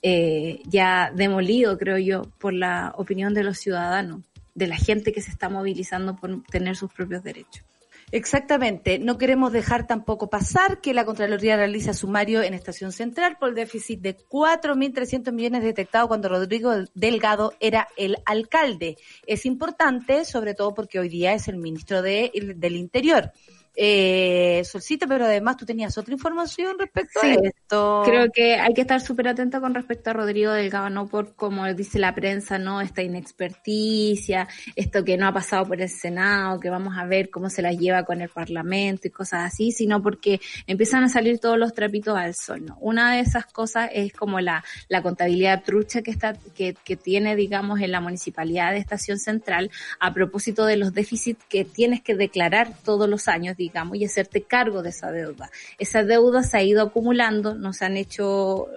eh, ya demolido, creo yo, por la opinión de los ciudadanos, de la gente que se está movilizando por tener sus propios derechos. Exactamente. No queremos dejar tampoco pasar que la Contraloría realiza sumario en Estación Central por el déficit de 4.300 millones detectado cuando Rodrigo Delgado era el alcalde. Es importante, sobre todo porque hoy día es el ministro de, del Interior. Eh, Solcita, pero además tú tenías otra información respecto Sí. a esto. Creo que hay que estar súper atento con respecto a Rodrigo Delgado, no por como dice la prensa, no esta inexperticia, esto que no ha pasado por el Senado, que vamos a ver cómo se las lleva con el Parlamento y cosas así, sino porque empiezan a salir todos los trapitos al sol. ¿no? Una de esas cosas es como la, la contabilidad trucha que está, que, que tiene, digamos, en la municipalidad de Estación Central a propósito de los déficits que tienes que declarar todos los años, digamos, y hacerte cargo de esa deuda. Esa deuda se ha ido acumulando, no se han hecho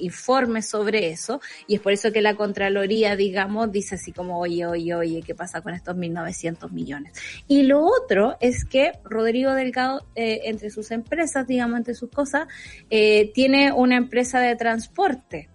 informes sobre eso y es por eso que la Contraloría, digamos, dice así como, oye, oye, oye, ¿qué pasa con estos 1.900 millones? Y lo otro es que Rodrigo Delgado, eh, entre sus empresas, digamos, entre sus cosas, eh, tiene una empresa de transporte.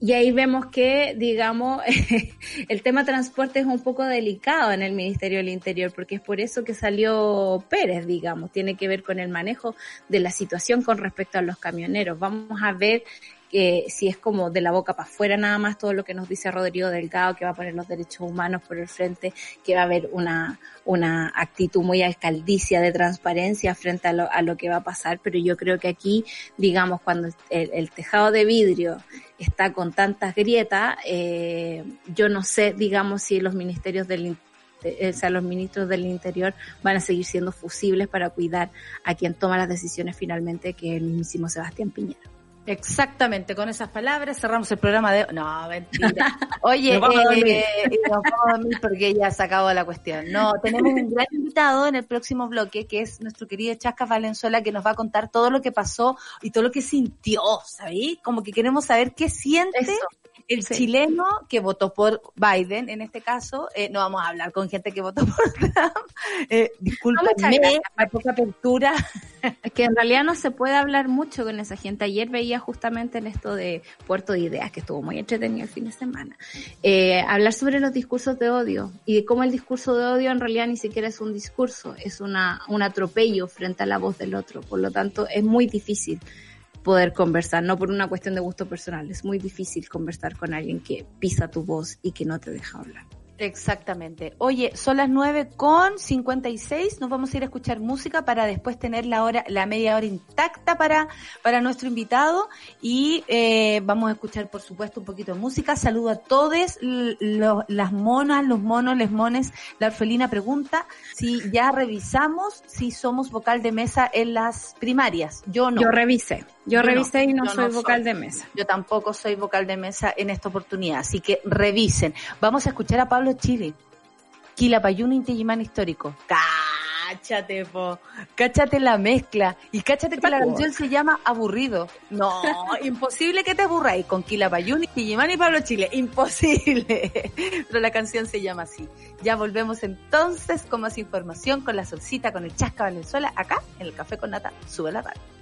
Y ahí vemos que, digamos, *laughs* el tema transporte es un poco delicado en el Ministerio del Interior, porque es por eso que salió Pérez, digamos, tiene que ver con el manejo de la situación con respecto a los camioneros. Vamos a ver que si es como de la boca para afuera nada más todo lo que nos dice Rodrigo Delgado, que va a poner los derechos humanos por el frente, que va a haber una, una actitud muy alcaldicia de transparencia frente a lo, a lo que va a pasar, pero yo creo que aquí, digamos, cuando el, tejado de vidrio está con tantas grietas, eh, yo no sé, digamos, si los ministerios del o sea, los ministros del Interior van a seguir siendo fusibles para cuidar a quien toma las decisiones finalmente, que el mismísimo Sebastián Piñera. Exactamente, con esas palabras cerramos el programa de... No, mentira. Oye, *laughs* Nos vamos a dormir. eh, nos vamos a dormir porque ya se acabó la cuestión. No, tenemos un gran invitado en el próximo bloque, que es nuestro querido Chasca Valenzuela, que nos va a contar todo lo que pasó y todo lo que sintió, ¿sabéis? Como que queremos saber qué siente Eso. El Sí. chileno que votó por Biden, en este caso, eh, no vamos a hablar con gente que votó *laughs* por Trump. Eh, discúlpenme, gracias. la poca apertura. Es que en realidad no se puede hablar mucho con esa gente. Ayer veía justamente en esto de Puerto de Ideas, que estuvo muy entretenido el fin de semana, eh, hablar sobre los discursos de odio y de cómo el discurso de odio en realidad ni siquiera es un discurso, es una, un atropello frente a la voz del otro. Por lo tanto, es muy difícil poder conversar, no por una cuestión de gusto personal, es muy difícil conversar con alguien que pisa tu voz y que no te deja hablar. Exactamente. Oye, son las 9 con 56. Nos vamos a ir a escuchar música para después tener la hora, la media hora intacta para, para nuestro invitado. Y eh, vamos a escuchar, por supuesto, un poquito de música. Saludo a todos las monas, los monos, les mones. La orfelina pregunta si ya revisamos si somos vocal de mesa en las primarias. Yo no. Yo revisé, yo, no, revisé y no soy no vocal soy. de mesa. Yo tampoco soy vocal de mesa en esta oportunidad, así que revisen. Vamos a escuchar a Pablo Chile. Quilapayún Inti-Illimán histórico. Cáchate, po. Cáchate la mezcla. Y cáchate que la canción se llama Aburrido. No, *laughs* imposible que te aburráis con Quilapayún, Inti-Illimán y Pablo Chile. Imposible. *laughs* Pero la canción se llama así. Ya volvemos entonces con más información, con la solcita, con el Chasca Valenzuela, acá en el Café con Nata. Sube la radio.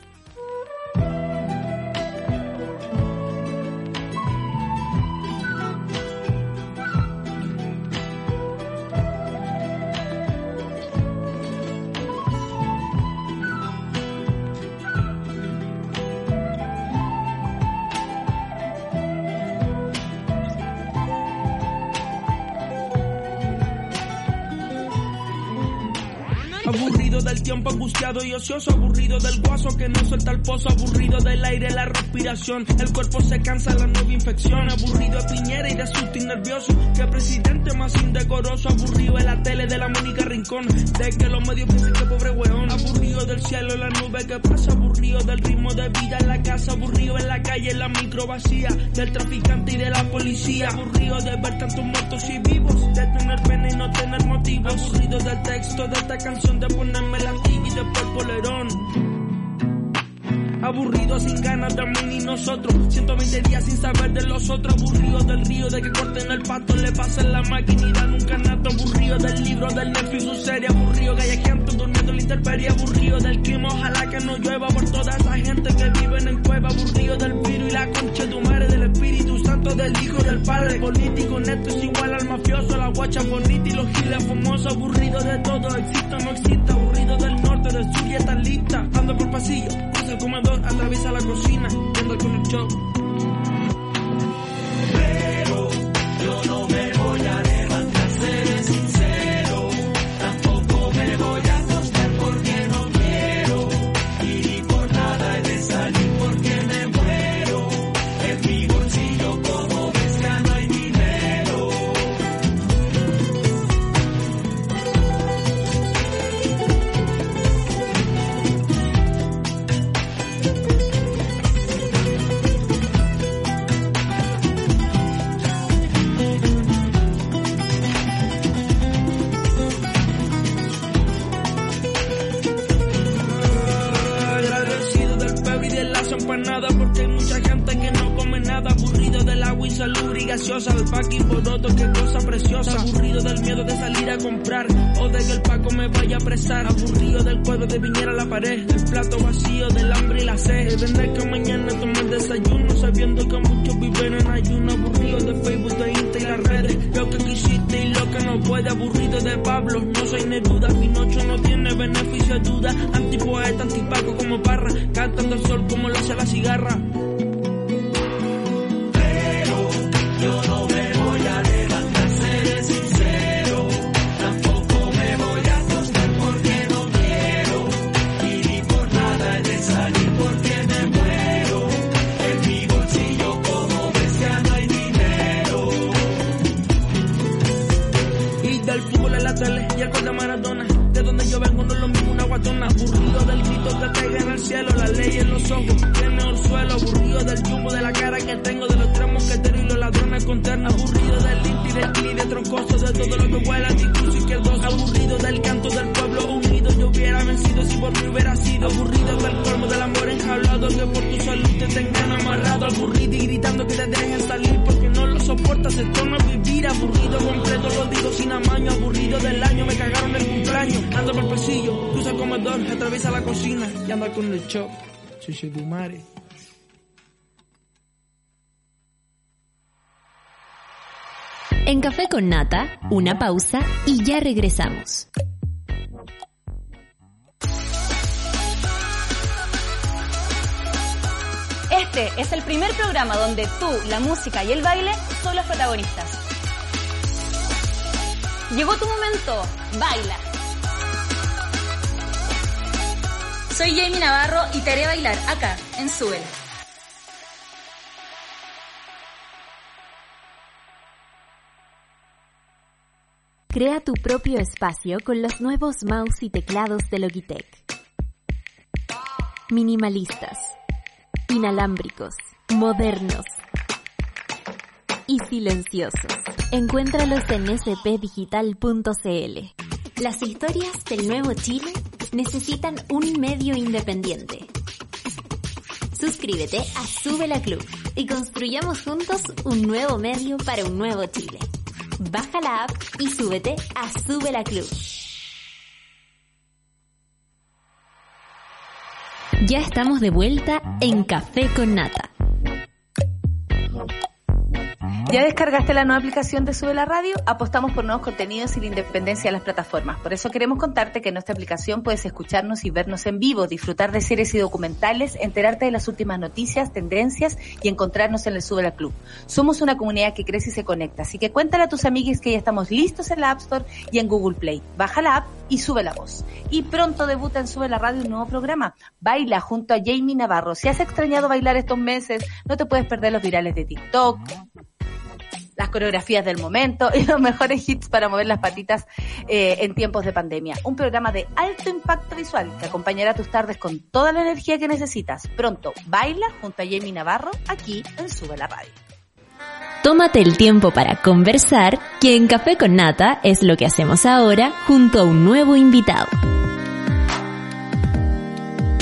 Aburrido del tiempo angustiado y ocioso, aburrido del guaso que no suelta el pozo, aburrido del aire, la respiración, el cuerpo se cansa, la nueva infección, aburrido de Piñera y de susto y nervioso, que presidente más indecoroso, aburrido de la tele de la Mónica Rincón, de que los medios que pobre weón, aburrido del cielo, la nube que pasa, aburrido del ritmo de vida en la casa, aburrido en la calle, en la micro vacía, del traficante y de la policía, aburrido de ver tantos muertos y vivos, de tener pena y no tener motivo, aburrido del texto de esta canción, de ponerme la y después el polerón. Aburrido sin ganas de mí ni nosotros. 120 días sin saber de los otros. Aburrido del río de que corten el pato Le pasen la máquina y dan un canato Aburrido del libro del Netflix su serie. Aburrido gallejeando durmiendo en la intemperie. Aburrido del clima ojalá que no llueva Por toda esa gente que vive en cueva. Aburrido del virus y la concha de tu madre Del Espíritu Santo del Hijo del Padre Político neto es igual al mafioso La guacha bonita y los giles famosos. Aburrido de todo exista o no exista. Aburrido del norte, del sur y está lista. Ando por pasillo, cruza el comedor Atraviesa la cocina, viendo el show con Nata, una pausa y ya regresamos. Este es el primer programa donde tú, la música y el baile son los protagonistas. Llegó tu momento, baila. Soy Jamie Navarro y te haré bailar acá, en Súbela. Crea tu propio espacio con los nuevos mouse y teclados de Logitech. Minimalistas, inalámbricos, modernos y silenciosos. Encuéntralos en spdigital.cl. Las historias del nuevo Chile necesitan un medio independiente. Suscríbete a Sube la Club y construyamos juntos un nuevo medio para un nuevo Chile. Baja la app y súbete a Sube la Club. Ya estamos de vuelta en Café con Nata. ¿Ya descargaste la nueva aplicación de Sube la Radio? Apostamos por nuevos contenidos y la independencia de las plataformas. Por eso queremos contarte que en nuestra aplicación puedes escucharnos y vernos en vivo, disfrutar de series y documentales, enterarte de las últimas noticias, tendencias y encontrarnos en el Sube la Club. Somos una comunidad que crece y se conecta, así que cuéntale a tus amigues que ya estamos listos en la App Store y en Google Play. Baja la app y sube la voz. Y pronto debuta en Sube la Radio un nuevo programa. Baila junto a Jamie Navarro. Si has extrañado bailar estos meses, no te puedes perder los virales de TikTok, las coreografías del momento *laughs* y los mejores hits para mover las patitas eh, en tiempos de pandemia. Un programa de alto impacto visual que acompañará tus tardes con toda la energía que necesitas. Pronto, baila junto a Jamie Navarro aquí en Sube la Radio. Tómate el tiempo para conversar, que en Café con Nata es lo que hacemos ahora junto a un nuevo invitado.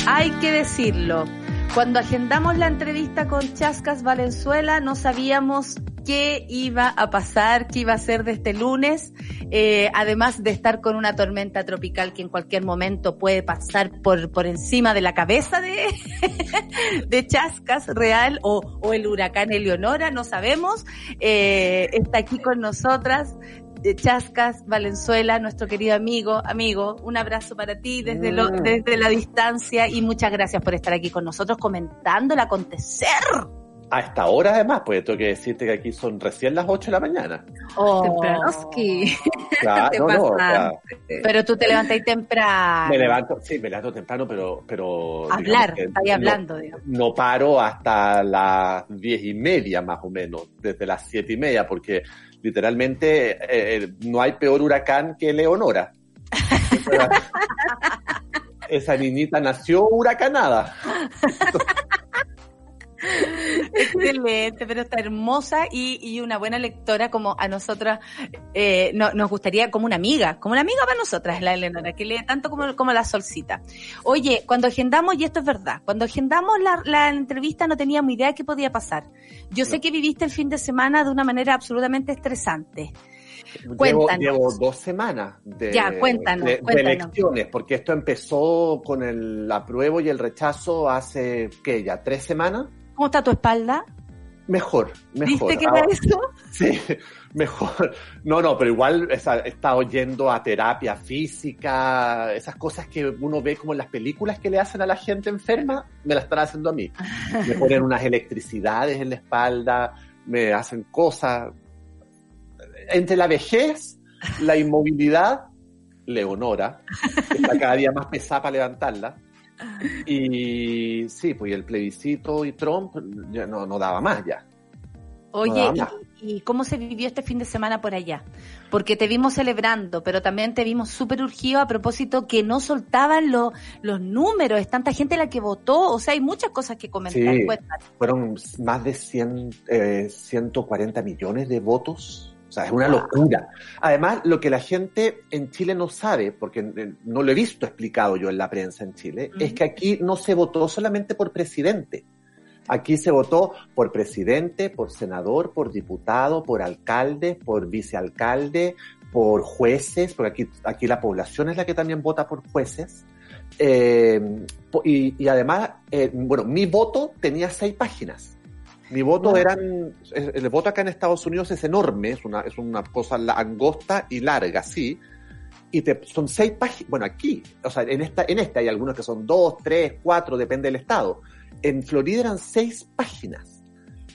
Hay que decirlo. Cuando agendamos la entrevista con Chascas Valenzuela, no sabíamos qué iba a pasar, qué iba a ser de este lunes, eh, además de estar con una tormenta tropical que en cualquier momento puede pasar por, por encima de la cabeza de, *laughs* de Chascas real o, o el huracán Eleonora, no sabemos. Eh, está aquí con nosotras Chascas Valenzuela, nuestro querido amigo, amigo, un abrazo para ti desde, lo, desde la distancia y muchas gracias por estar aquí con nosotros comentando el acontecer. A esta hora, además, pues tengo que decirte que aquí son recién las 8 de la mañana. Oh, *laughs* Tempranoski. Claro, *laughs* Te no, no. Pero tú te levantas temprano. me levanto, sí, me levanto temprano, pero... pero Hablar, está ahí no- hablando, digamos. No paro hasta las diez y media, más o menos, desde las siete y media, porque literalmente eh, no hay peor huracán que Leonora. Esa, *laughs* esa niñita nació huracanada. *laughs* *laughs* Excelente, pero está hermosa y, y una buena lectora como a nosotras eh, no- nos gustaría, como una amiga, como una amiga para nosotras, la Eleonora, que lee tanto como, como la solcita. Oye, cuando agendamos, y esto es verdad, cuando agendamos la, la entrevista no teníamos idea de qué podía pasar. Yo sé que viviste el fin de semana de una manera absolutamente estresante. Llevo, Cuéntanos. llevo dos semanas de, Ya, cuéntanos, de- de cuéntanos. elecciones, porque esto empezó con el apruebo y el rechazo hace, ¿qué? ¿Ya tres semanas? ¿Cómo está tu espalda? Mejor, mejor. ¿Viste que era eso? *laughs* Sí, mejor. No, no, pero igual esa- he estado yendo a terapia física, esas cosas que uno ve como en las películas que le hacen a la gente enferma, me las están haciendo a mí. *laughs* Me ponen unas electricidades en la espalda, me hacen cosas. Entre la vejez, la inmovilidad, Leonora, que está cada día más pesada para levantarla. Y sí, pues el plebiscito y Trump ya no, no daba más ya. Oye. ¿y, y cómo se vivió este fin de semana por allá? Porque te vimos celebrando, pero también te vimos súper urgido a propósito que no soltaban los los números, es tanta gente la que votó, o sea, hay muchas cosas que comentar. Sí. Fueron más de 100, eh, 140 millones de votos. O sea, es una locura. Además, lo que la gente en Chile no sabe, porque eh, no lo he visto explicado yo en la prensa en Chile, es que aquí no se votó solamente por presidente. Aquí se votó por presidente, por senador, por diputado, por alcalde, por vicealcalde, por jueces, porque aquí, aquí la población es la que también vota por jueces. Eh, y, y además, eh, bueno, mi voto tenía seis páginas. Mi voto eran, el voto acá en Estados Unidos es enorme, es una, es una cosa angosta y larga, sí. Y te, son seis páginas, bueno, aquí, o sea, en esta, en esta hay algunos que son dos, tres, cuatro, depende del estado. En Florida eran seis páginas,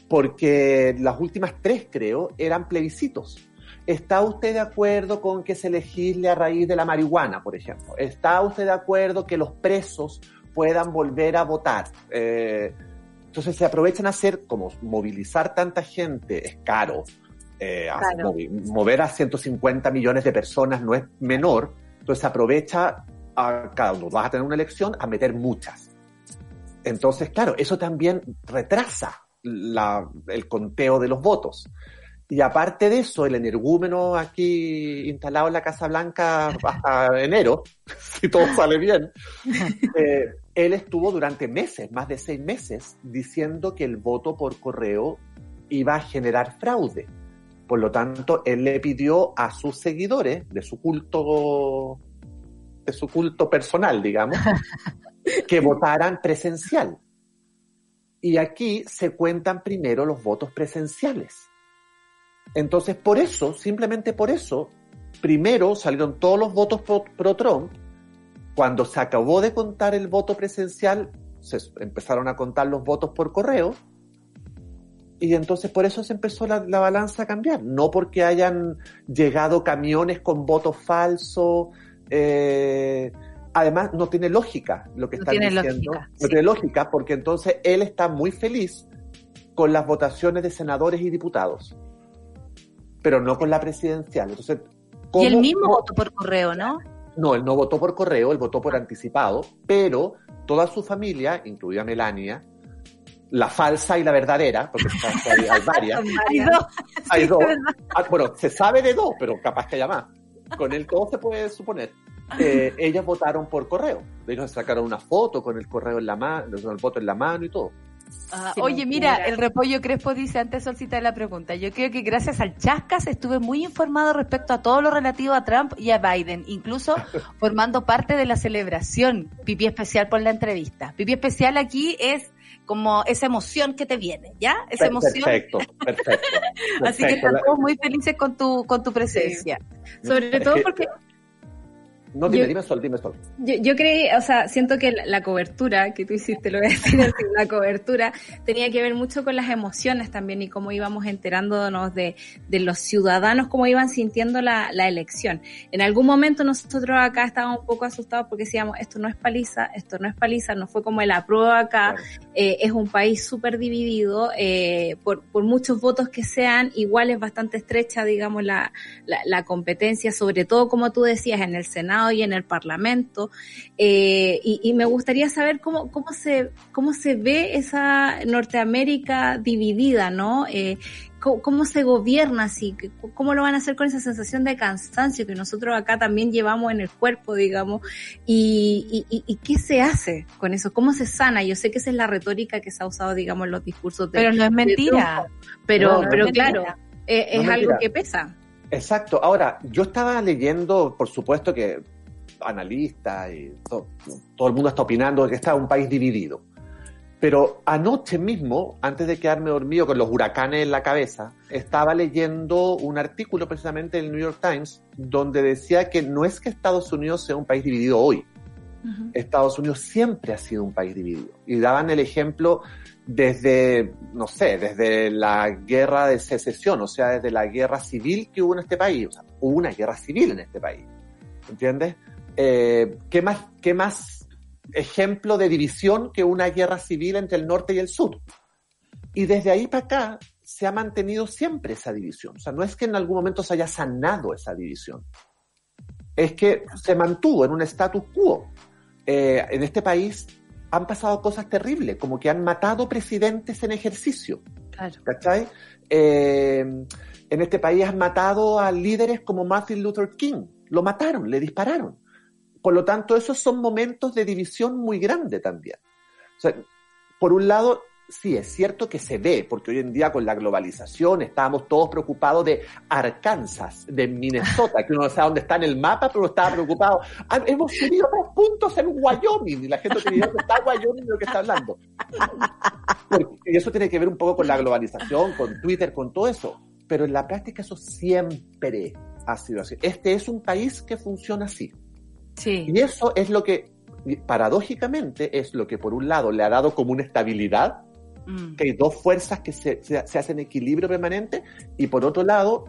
porque las últimas tres, creo, eran plebiscitos. ¿Está usted de acuerdo con que se legisle a raíz de la marihuana, por ejemplo? ¿Está usted de acuerdo que los presos puedan volver a votar? Eh, entonces se aprovechan a hacer, como movilizar tanta gente es caro, eh, Claro. mover a 150 millones de personas no es menor, entonces se aprovecha a cada uno, vas a tener una elección, a meter muchas. Entonces, claro, eso también retrasa la- el conteo de los votos. Y aparte de eso, el energúmeno aquí instalado en la Casa Blanca hasta enero, *laughs* si todo sale bien, *laughs* eh, él estuvo durante meses, más de seis meses, diciendo que el voto por correo iba a generar fraude. Por lo tanto, él le pidió a sus seguidores de su culto, de su culto personal, digamos, *laughs* que votaran presencial. Y aquí se cuentan primero los votos presenciales. Entonces, por eso, simplemente por eso, primero salieron todos los votos pro, pro Trump. Cuando se acabó de contar el voto presencial, se empezaron a contar los votos por correo. Y entonces por eso se empezó la, la balanza a cambiar. No porque hayan llegado camiones con votos falsos. eh, además, no tiene lógica lo que No están tiene diciendo. lógica, no sí. tiene lógica porque entonces él está muy feliz con las votaciones de senadores y diputados, pero no con la presidencial. Entonces, Y el ¿cómo- mismo cómo- voto por correo, ¿no? No, él no votó por correo, él votó por anticipado, pero toda su familia, incluida Melania, la falsa y la verdadera, porque *laughs* hay, hay varias, Hay dos. hay Sí, dos. Ah, bueno, se sabe de dos, pero capaz que haya más. Con el todo se puede suponer. Eh, ellos votaron por correo. Ellos sacaron una foto con el correo en la mano, el voto en la mano y todo. Ah, oye, mira, el repollo Crespo dice antes solcita la pregunta. Yo creo que gracias al Chascas estuve muy informado respecto a todo lo relativo a Trump y a Biden, incluso *laughs* formando parte de la celebración. Pipi especial por la entrevista. Pipi especial aquí es como esa emoción que te viene, ¿ya? Esa emoción. Perfecto, perfecto. *laughs* Así que perfecto. estamos muy felices con tu, con tu presencia. Sobre todo que- porque No, dime, Yo- dime Sol, dime Sol. Yo, yo creí, o sea, siento que la, la cobertura que tú hiciste, lo voy a decir así, la cobertura tenía que ver mucho con las emociones también y cómo íbamos enterándonos de, de los ciudadanos, cómo iban sintiendo la, la elección. En algún momento nosotros acá estábamos un poco asustados porque decíamos, esto no es paliza, esto no es paliza, no fue como el aprueba acá, eh, es un país súper dividido, eh, por, por muchos votos que sean, igual es bastante estrecha, digamos, la, la, la competencia, sobre todo, como tú decías, en el Senado y en el Parlamento. Eh, y, y me gustaría saber cómo, cómo, se, cómo se ve esa Norteamérica dividida, ¿no? Cómo, cómo se gobierna así, ¿Qué- cómo lo van a hacer con esa sensación de cansancio que nosotros acá también llevamos en el cuerpo, digamos, y, y, y- y qué se hace con eso, cómo se sana. Yo sé que esa es la retórica que se ha usado, digamos, en los discursos de, Pero no es mentira. pero, No, no es pero mentira. claro, eh, es No algo mentira. que pesa. Exacto. Ahora, yo estaba leyendo, por supuesto que analistas y to- todo el mundo está opinando de que está un país dividido. Pero anoche mismo, antes de quedarme dormido con los huracanes en la cabeza, estaba leyendo un artículo precisamente del New York Times donde decía que no es que Estados Unidos sea un país dividido hoy. Estados Unidos siempre ha sido un país dividido. Y daban el ejemplo desde, no sé, desde la guerra de secesión, o sea, desde la guerra civil que hubo en este país. O sea, hubo una guerra civil en este país. ¿Entiendes? Eh, ¿qué, más, ¿Qué más ejemplo de división que una guerra civil entre el norte y el sur? Y desde ahí para acá se ha mantenido siempre esa división. O sea, no es que en algún momento se haya sanado esa división. Es que se mantuvo en un status quo. Eh, en este país han pasado cosas terribles, como que han matado presidentes en ejercicio. Claro. ¿Cachai? Eh, en este país han matado a líderes como Martin Luther King. Lo mataron, le dispararon. Por lo tanto, esos son momentos de división muy grande también. O sea, por un lado, sí, es cierto que se ve, porque hoy en día con la globalización estábamos todos preocupados de Arkansas, de Minnesota, que uno no sabe dónde está en el mapa, pero estaba preocupado. Hemos subido tres puntos en Wyoming, y la gente tenía dónde está Wyoming de lo que está hablando. Y eso tiene que ver un poco con la globalización, con Twitter, con todo eso. Pero en la práctica eso siempre ha sido así. Este es un país que funciona así. Sí. Y eso es lo que, paradójicamente, es lo que por un lado le ha dado como una estabilidad, Mm. que hay dos fuerzas que se, se, se hacen equilibrio permanente, y por otro lado,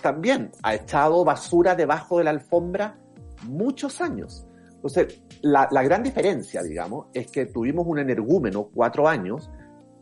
también ha echado basura debajo de la alfombra muchos años. Entonces, la, la gran diferencia, digamos, es que tuvimos un energúmeno, cuatro años,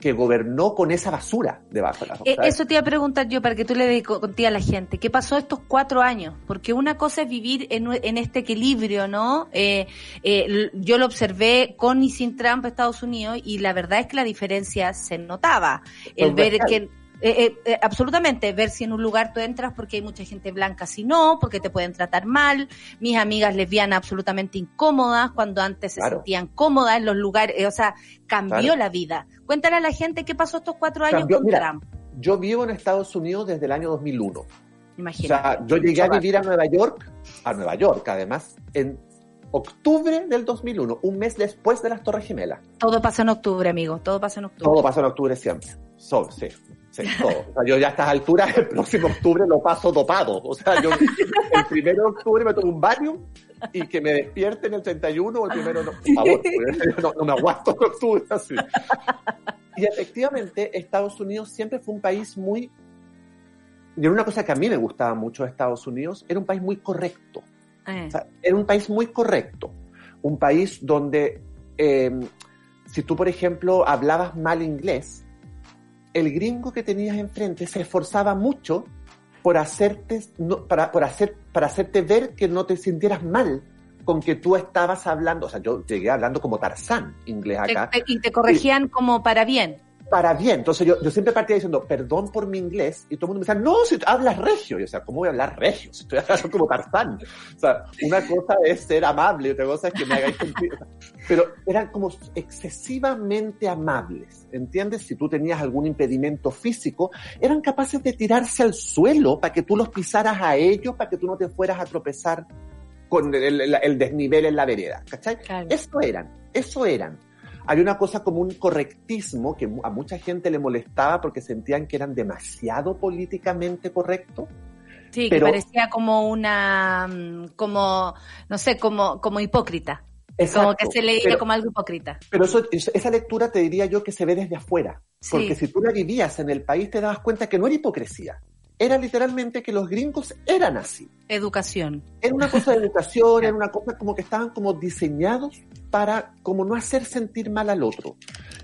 que gobernó con esa basura debajo de la Eh, alfombra. Eso te iba a preguntar yo para que tú le contigo a la gente. ¿Qué pasó estos cuatro años? Porque una cosa es vivir en, en este equilibrio, ¿no? Eh, eh, yo lo observé con y sin Trump Estados Unidos y la verdad es que la diferencia se notaba. El ver que eh, eh, eh, absolutamente, ver si en un lugar tú entras porque hay mucha gente blanca, si no, porque te pueden tratar mal. Mis amigas lesbianas absolutamente incómodas cuando antes se sentían cómodas en los lugares, eh, o sea, cambió Claro. la vida. Cuéntale a la gente qué pasó estos cuatro años Cambió, con mira, Trump. Yo vivo en Estados Unidos desde el año 2001. O Imagínate. sea, yo llegué a vivir a Nueva York, a Nueva York además, en octubre del 2001, un mes después de las Torres Gemelas. Todo pasa en octubre, amigo. Todo pasa en octubre. Todo pasa en octubre siempre. So, sí, sí, todo. O sea, yo ya a estas alturas, el próximo octubre lo paso dopado. O sea, yo el primero de octubre me tomo un Valium y que me despierten el 31 o el primero, no, por favor, no, no me aguanto en octubre así. Y efectivamente, Estados Unidos siempre fue un país muy... Y era una cosa que a mí me gustaba mucho de Estados Unidos, era un país muy correcto. Eh, O sea, era un país muy correcto. Un país donde, eh, si tú, por ejemplo, hablabas mal inglés, el gringo que tenías enfrente se esforzaba mucho por hacerte, no, para, por hacer, para hacerte ver que no te sintieras mal con que tú estabas hablando. O sea, yo llegué hablando como Tarzán inglés acá te- te- y te corregían como para bien. Para bien. Entonces yo, yo siempre partía diciendo, perdón por mi inglés, y todo el mundo me decía, no, si hablas regio. Y yo decía, ¿cómo voy a hablar regio? Si estoy hablando como Tarzán. O sea, una cosa es ser amable, otra cosa es que me hagáis sentir. pero eran como excesivamente amables, ¿entiendes? Si tú tenías algún impedimento físico, eran capaces de tirarse al suelo para que tú los pisaras a ellos, para que tú no te fueras a tropezar con el, el- el desnivel en la vereda, ¿cachai? Claro. Eso eran, eso eran. Hay una cosa como un correctismo que a mucha gente le molestaba porque sentían que eran demasiado políticamente correctos. Sí, Pero- que parecía como una, mm, como, no sé, como, como hipócrita. como Exacto. que se leía Pero- como algo hipócrita. Pero eso- esa lectura te diría yo que se ve desde afuera. Sí. Porque si tú la vivías en el país te dabas cuenta que no era hipocresía. Era literalmente que los gringos eran así. Educación. Era una cosa de educación, *laughs* era una cosa como que estaban como diseñados para como no hacer sentir mal al otro.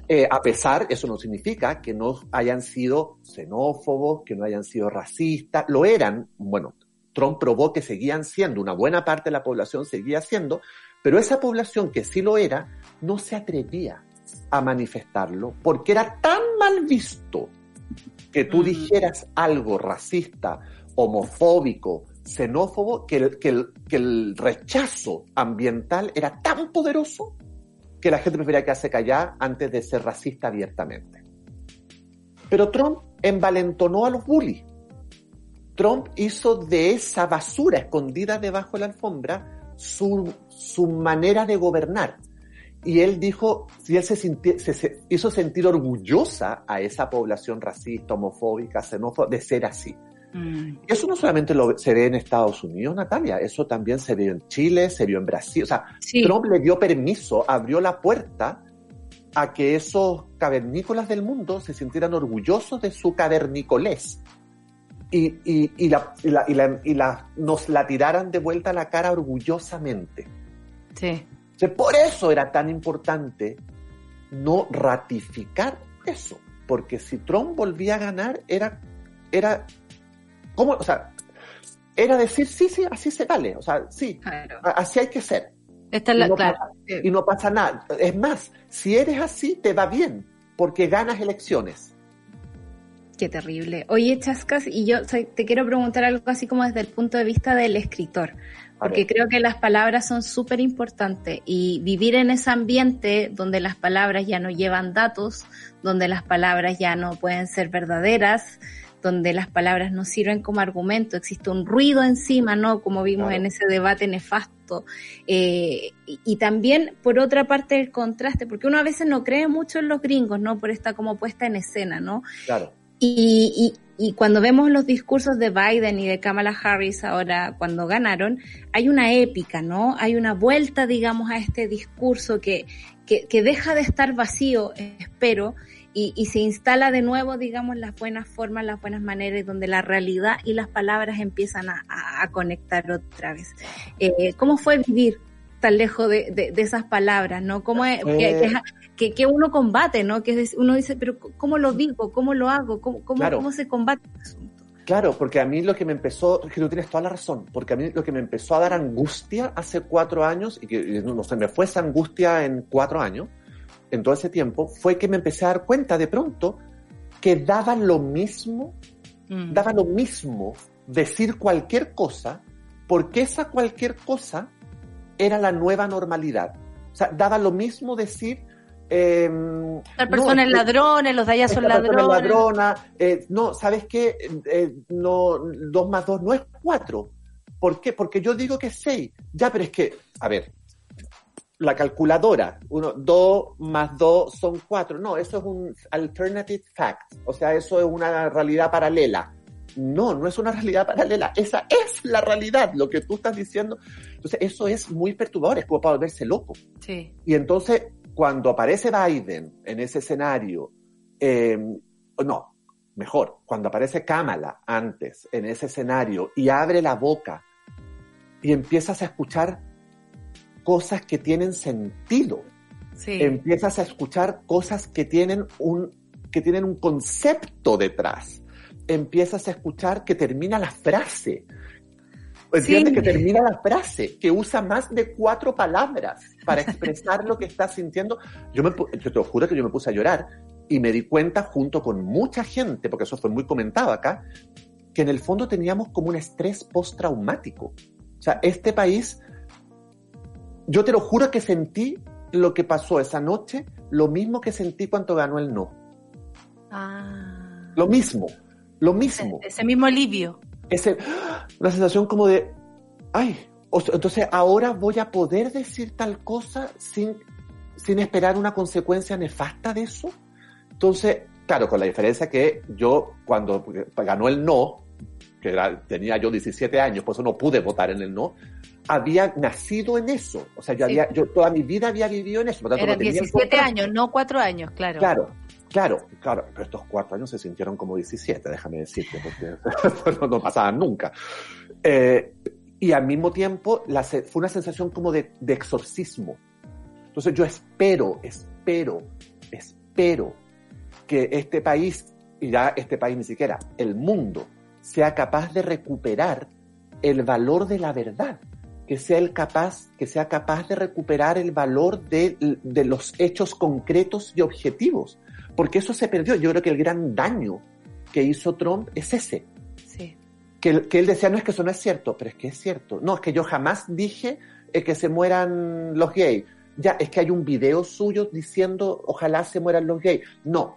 Eh, a pesar, eso no significa que no hayan sido xenófobos, que no hayan sido racistas, lo eran, bueno, Trump probó que seguían siendo, una buena parte de la población seguía siendo, pero esa población que sí lo era, no se atrevía a manifestarlo porque era tan mal visto que tú dijeras algo racista, homofóbico, xenófobo, que el, que, el, que el rechazo ambiental era tan poderoso que la gente prefería quedarse callada antes de ser racista abiertamente. Pero Trump envalentonó a los bullies. Trump hizo de esa basura escondida debajo de la alfombra su, su manera de gobernar. Y él dijo, si él se, se- se hizo sentir orgullosa a esa población racista, homofóbica, xenófoba, de ser así. Mm. Y eso no solamente lo, se ve en Estados Unidos, Natalia, eso también se vio en Chile, se vio en Brasil. O sea, Sí. Trump le dio permiso, abrió la puerta a que esos cavernícolas del mundo se sintieran orgullosos de su cavernicolés. Y, y, y, la, y, la, y, la- y la- nos la tiraran de vuelta a la cara orgullosamente. Sí. Por eso era tan importante no ratificar eso. Porque si Trump volvía a ganar, era, era, ¿cómo? O sea, era decir, sí, sí, así se vale. O sea, sí, Claro. así hay que ser. Esta es Y la, no, claro. pasa, y no pasa nada. Es más, si eres así, te va bien, porque ganas elecciones. Qué terrible. Oye, Chascas, y yo te quiero preguntar algo así como desde el punto de vista del escritor, porque creo que las palabras son súper importantes y vivir en ese ambiente donde las palabras ya no llevan datos, donde las palabras ya no pueden ser verdaderas, donde las palabras no sirven como argumento, existe un ruido encima, ¿no? Como vimos Claro. en ese debate nefasto. Eh, y, y también, por otra parte, el contraste, porque uno a veces no cree mucho en los gringos, ¿no? Por esta como puesta en escena, ¿no? Claro. Y, y, y cuando vemos los discursos de Biden y de Kamala Harris ahora cuando ganaron, hay una épica, ¿no? Hay una vuelta, digamos, a este discurso que, que, que deja de estar vacío, espero, y, y se instala de nuevo, digamos, las buenas formas, las buenas maneras, donde la realidad y las palabras empiezan a, a- a conectar otra vez. Eh, ¿Cómo fue vivir tan lejos de, de, de esas palabras, ¿no? ¿Cómo es, Eh. que, que uno combate, ¿no? Que es, uno dice, pero ¿cómo lo digo? ¿Cómo lo hago? ¿Cómo, cómo, Claro. cómo se combate el asunto? Claro, porque a mí lo que me empezó, que tú tienes toda la razón, porque a mí lo que me empezó a dar angustia hace cuatro años, y que no se me fue esa angustia en cuatro años, en todo ese tiempo, fue que me empecé a dar cuenta de pronto que daba lo mismo, Mm. daba lo mismo decir cualquier cosa, porque esa cualquier cosa era la nueva normalidad. O sea, daba lo mismo decir... Eh, Tal persona es ladrones, los de allá son ladrones. ladrona, eh, no, ¿sabes qué? Eh, eh, no, dos más dos no es cuatro. ¿Por qué? Porque yo digo que es seis. Ya, pero es que, a ver, la calculadora, uno, dos más dos son cuatro. No, eso es un alternative fact. O sea, eso es una realidad paralela. No, no es una realidad paralela. Esa es la realidad, lo que tú estás diciendo. Entonces, eso es muy perturbador, es como para volverse loco. Sí. Y entonces, cuando aparece Biden en ese escenario, eh, no, mejor, cuando aparece Kamala antes en ese escenario y abre la boca y empiezas a escuchar cosas que tienen sentido, Sí. empiezas a escuchar cosas que tienen un, que tienen un concepto detrás, empiezas a escuchar que termina la frase. ¿Entiendes? Sí. Que termina la frase, que usa más de cuatro palabras para expresar lo que está sintiendo. Yo, me, yo te lo juro que yo me puse a llorar y me di cuenta junto con mucha gente, porque eso fue muy comentado acá, que en el fondo teníamos como un estrés postraumático. O sea, este país, yo te lo juro que sentí lo que pasó esa noche, lo mismo que sentí cuando ganó el no. Ah. Lo mismo, lo mismo. Ese mismo alivio. Ese, una sensación como de, ay, o sea, entonces ahora voy a poder decir tal cosa sin, sin esperar una consecuencia nefasta de eso. Entonces, claro, con la diferencia que yo cuando ganó el no, que era- tenía yo 17 años, por eso no pude votar en el no, había nacido en eso. O sea, yo, Sí. había, yo toda mi vida había vivido en eso. Por lo tanto, Eran no tenía el 17 contraste. años, no 4 años, claro. Claro, claro, claro, pero estos cuatro años se sintieron como 17, déjame decirte, porque *laughs* no, no pasaban nunca. Eh, y al mismo tiempo la fue una sensación como de, de exorcismo. Entonces yo espero, espero, espero que este país, y ya este país ni siquiera, el mundo, sea capaz de recuperar el valor de la verdad, que sea, el capaz, que sea capaz de recuperar el valor de, de los hechos concretos y objetivos, porque eso se perdió. Yo creo que el gran daño que hizo Trump es ese, Sí. que, él- que él decía, no es que eso no es cierto, pero es que es cierto. No, es que yo jamás dije eh, que se mueran los gays. Ya, es que hay un video suyo diciendo, ojalá se mueran los gays. No.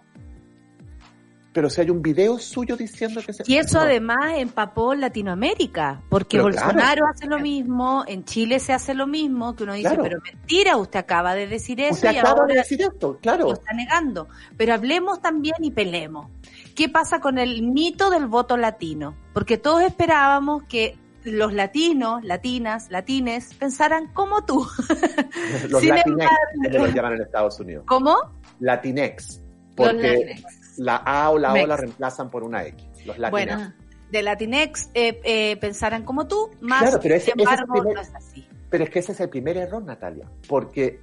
Pero si hay un video suyo diciendo que se... Y eso No. además empapó Latinoamérica, porque Pero Bolsonaro claro. hace lo mismo, en Chile se hace lo mismo, que uno dice, Claro. pero mentira, usted acaba de decir eso Usted y acaba ahora de decir esto, claro. lo está negando. Pero hablemos también y pelemos. ¿Qué pasa con el mito del voto latino? Porque todos esperábamos que los latinos, latinas, latines pensaran como tú. *laughs* Los Sin Latinex, embargo- como los llaman en Estados Unidos. ¿Cómo? Latinex. Los Porque Latinex. La A o la O la reemplazan por una X. Los Latinex. Bueno, de Latinex eh, eh, pensaran como tú, más Claro, pero ese- sin ese es embargo el primer- no es así. Pero es que ese es el primer error, Natalia. Porque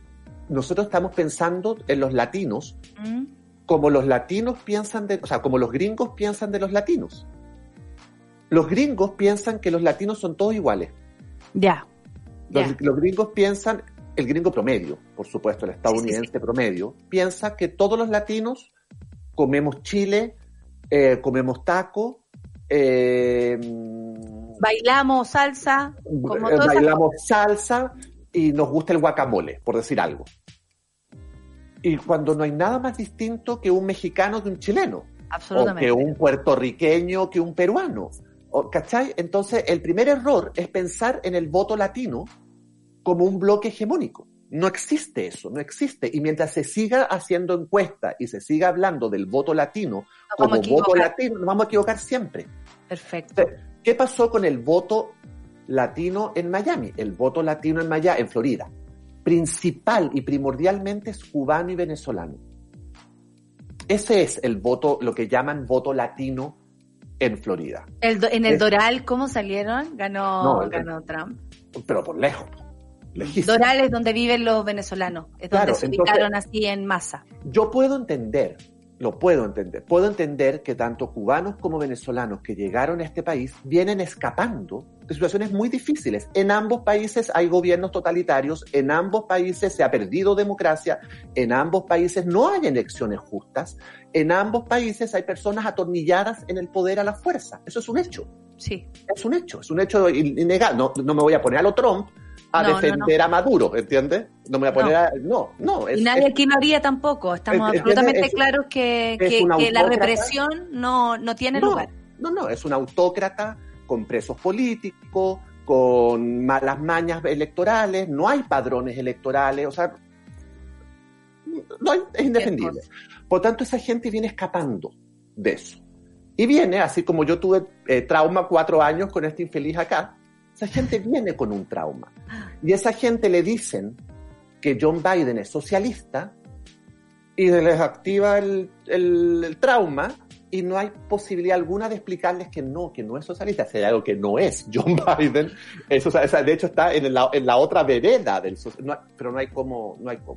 nosotros estamos pensando en los latinos ¿Mm? como los latinos piensan de, o sea, como los gringos piensan de los latinos. Los gringos piensan que los latinos son todos iguales. Ya. Los, ya. los gringos piensan, el gringo promedio, por supuesto, el estadounidense promedio, piensa que todos los latinos comemos chile, eh, comemos taco, eh, Bailamos salsa, como eh, esas bailamos salsa y nos gusta el guacamole, por decir algo. Y cuando no hay nada más distinto que un mexicano que un chileno, o Absolutamente. que un puertorriqueño que un peruano, o- ¿cachai? Entonces, el primer error es pensar en el voto latino como un bloque hegemónico. No existe eso, no existe. Y mientras se siga haciendo encuesta y se siga hablando del voto latino Nos como voto latino, nos vamos a equivocar siempre. Perfecto. ¿Qué pasó con el voto latino en Miami? El voto latino en Miami, en Florida. Principal y primordialmente es cubano y venezolano. Ese es el voto, lo que llaman voto latino en Florida. El do- en el Es- Doral, ¿cómo salieron? Ganó, No, ganó Trump. Pero por lejos. Lejísimo. Doral es donde viven los venezolanos, es donde se entonces- ubicaron así en masa. Yo puedo entender, lo puedo entender, puedo entender que tanto cubanos como venezolanos que llegaron a este país vienen escapando de situaciones muy difíciles. En ambos países hay gobiernos totalitarios, en ambos países se ha perdido democracia, en ambos países no hay elecciones justas, en ambos países hay personas atornilladas en el poder a la fuerza. Eso es un hecho, Sí. es un hecho, es un hecho in- innegable. No, no me voy a poner a lo Trump a No, no, defender a Maduro, ¿entiendes? No me voy a poner No. a... No, no. es- Y nadie es- aquí lo haría tampoco. Estamos Es- es- absolutamente claros que, la represión no, no tiene lugar. No, no, es un autócrata con presos políticos, con malas mañas electorales, no hay padrones electorales, o sea, no hay- es indefendible. Por tanto, esa gente viene escapando de eso. Y viene, así como yo tuve eh, trauma cuatro años con este infeliz acá, esa gente viene con un trauma. Y esa gente le dicen que John Biden es socialista y les activa el, el- el trauma y no hay posibilidad alguna de explicarles que no, que no es socialista. Hay algo que no es John *laughs* Biden, eso, o sea, de hecho está en la, en la otra vereda del no pero no hay cómo, no hay cómo.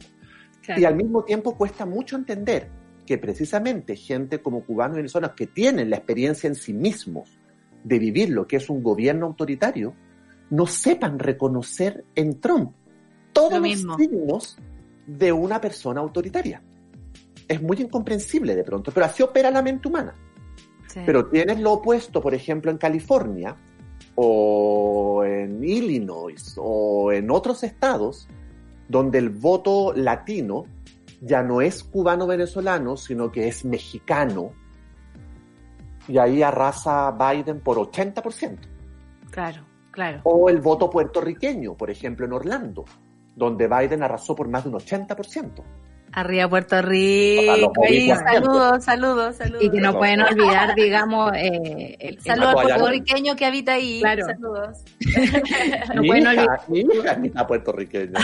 Y al mismo tiempo cuesta mucho entender que precisamente gente como cubanos y venezolanos que tienen la experiencia en sí mismos de vivir lo que es un gobierno autoritario, no sepan reconocer en Trump todos Lo los mismo. signos de una persona autoritaria. Es muy incomprensible de pronto, pero así opera la mente humana. Sí. Pero tienes lo opuesto, por ejemplo, en California o en Illinois o en otros estados donde el voto latino ya no es cubano-venezolano, sino que es mexicano. Y ahí arrasa Biden por 80%. Claro, O el voto puertorriqueño, por ejemplo, en Orlando, donde Biden arrasó por más de un 80%. Arriba Puerto Rico. Ahí, saludos, saludos, saludos. Y que no pueden olvidar, digamos, eh, el, Saludos al puertorriqueño que habita ahí. Claro. Saludos. *laughs* no mi, pueden hija, olvidar. mi hija es mitad puertorriqueña.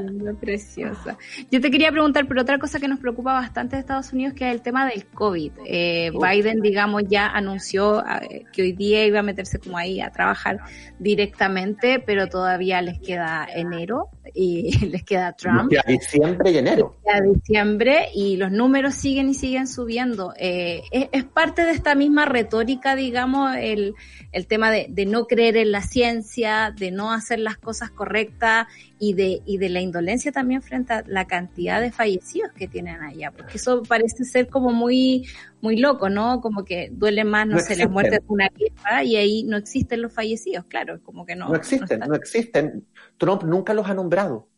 Linda, preciosa. Yo te quería preguntar por otra cosa que nos preocupa bastante de Estados Unidos, que es el tema del COVID. Eh. Biden, digamos, ya anunció eh, que hoy día iba a meterse como ahí a trabajar directamente, pero todavía les queda enero y *laughs* les queda Trump. Que a diciembre y enero. a diciembre y los números siguen y siguen subiendo. Eh, es, es parte de esta misma retórica, digamos, el, el tema de, de no creer en la ciencia, de no hacer las cosas correctas y de, y de la indolencia también frente a la cantidad de fallecidos que tienen allá, porque eso parece ser como muy, muy loco, ¿no? Como que duele más, no, No sé, la muerte de una guerra y ahí no existen los fallecidos, claro, como que no. No, existen, no existen. Trump nunca los ha nombrado.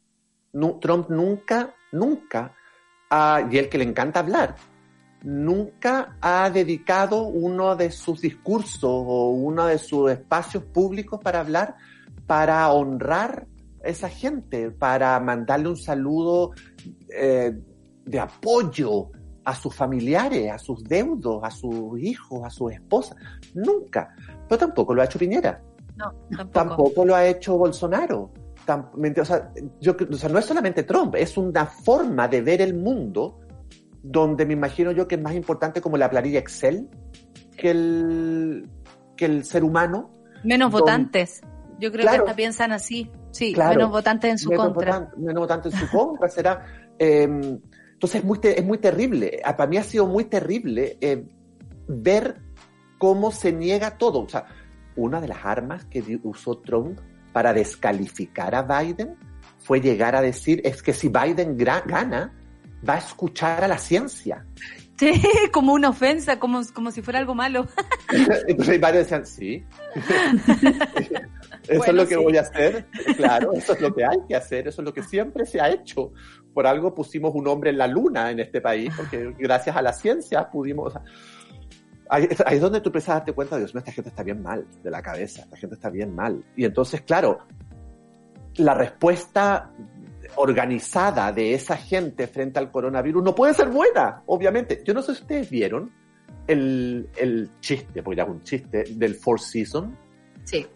Trump nunca, nunca, ha- y el que le encanta hablar, nunca ha dedicado uno de sus discursos o uno de sus espacios públicos para hablar, para honrar esa gente, para mandarle un saludo eh, de apoyo a sus familiares, a sus deudos, a sus hijos, a sus esposas. Nunca. Pero tampoco lo ha hecho Piñera No, tampoco. tampoco lo ha hecho Bolsonaro. O, sea, yo, cre- o sea, no es solamente Trump, es una forma de ver el mundo donde me imagino yo que es más importante como la planilla Excel que el, que el ser humano. Menos votantes. Yo creo Claro. que hasta piensan así. Sí, Claro. menos votantes en su menos contra. votan- menos votante en su contra será. *laughs* eh, entonces es muy, te- es muy terrible. Ah, Para mí ha sido muy terrible eh, ver cómo se niega todo. O sea, una de las armas que usó Trump para descalificar a Biden fue llegar a decir, es que si Biden gana, va a escuchar a la ciencia. *laughs* Sí, como una ofensa, como, como si fuera algo malo. *laughs* Entonces varios decían, sí. Eso es lo que sí. voy a hacer. *laughs* Claro, eso es lo que hay que hacer, eso es lo que siempre se ha hecho. Por algo pusimos un hombre en la luna en este país, porque gracias a la ciencia pudimos... o sea, ahí, ahí es donde tú empiezas a darte cuenta, Dios mío, esta gente está bien mal de la cabeza, esta gente está bien mal. Y entonces, claro, la respuesta organizada de esa gente frente al coronavirus no puede ser buena, obviamente. Yo no sé si ustedes vieron el, el chiste, porque ya es un chiste, del Four Seasons. Sí.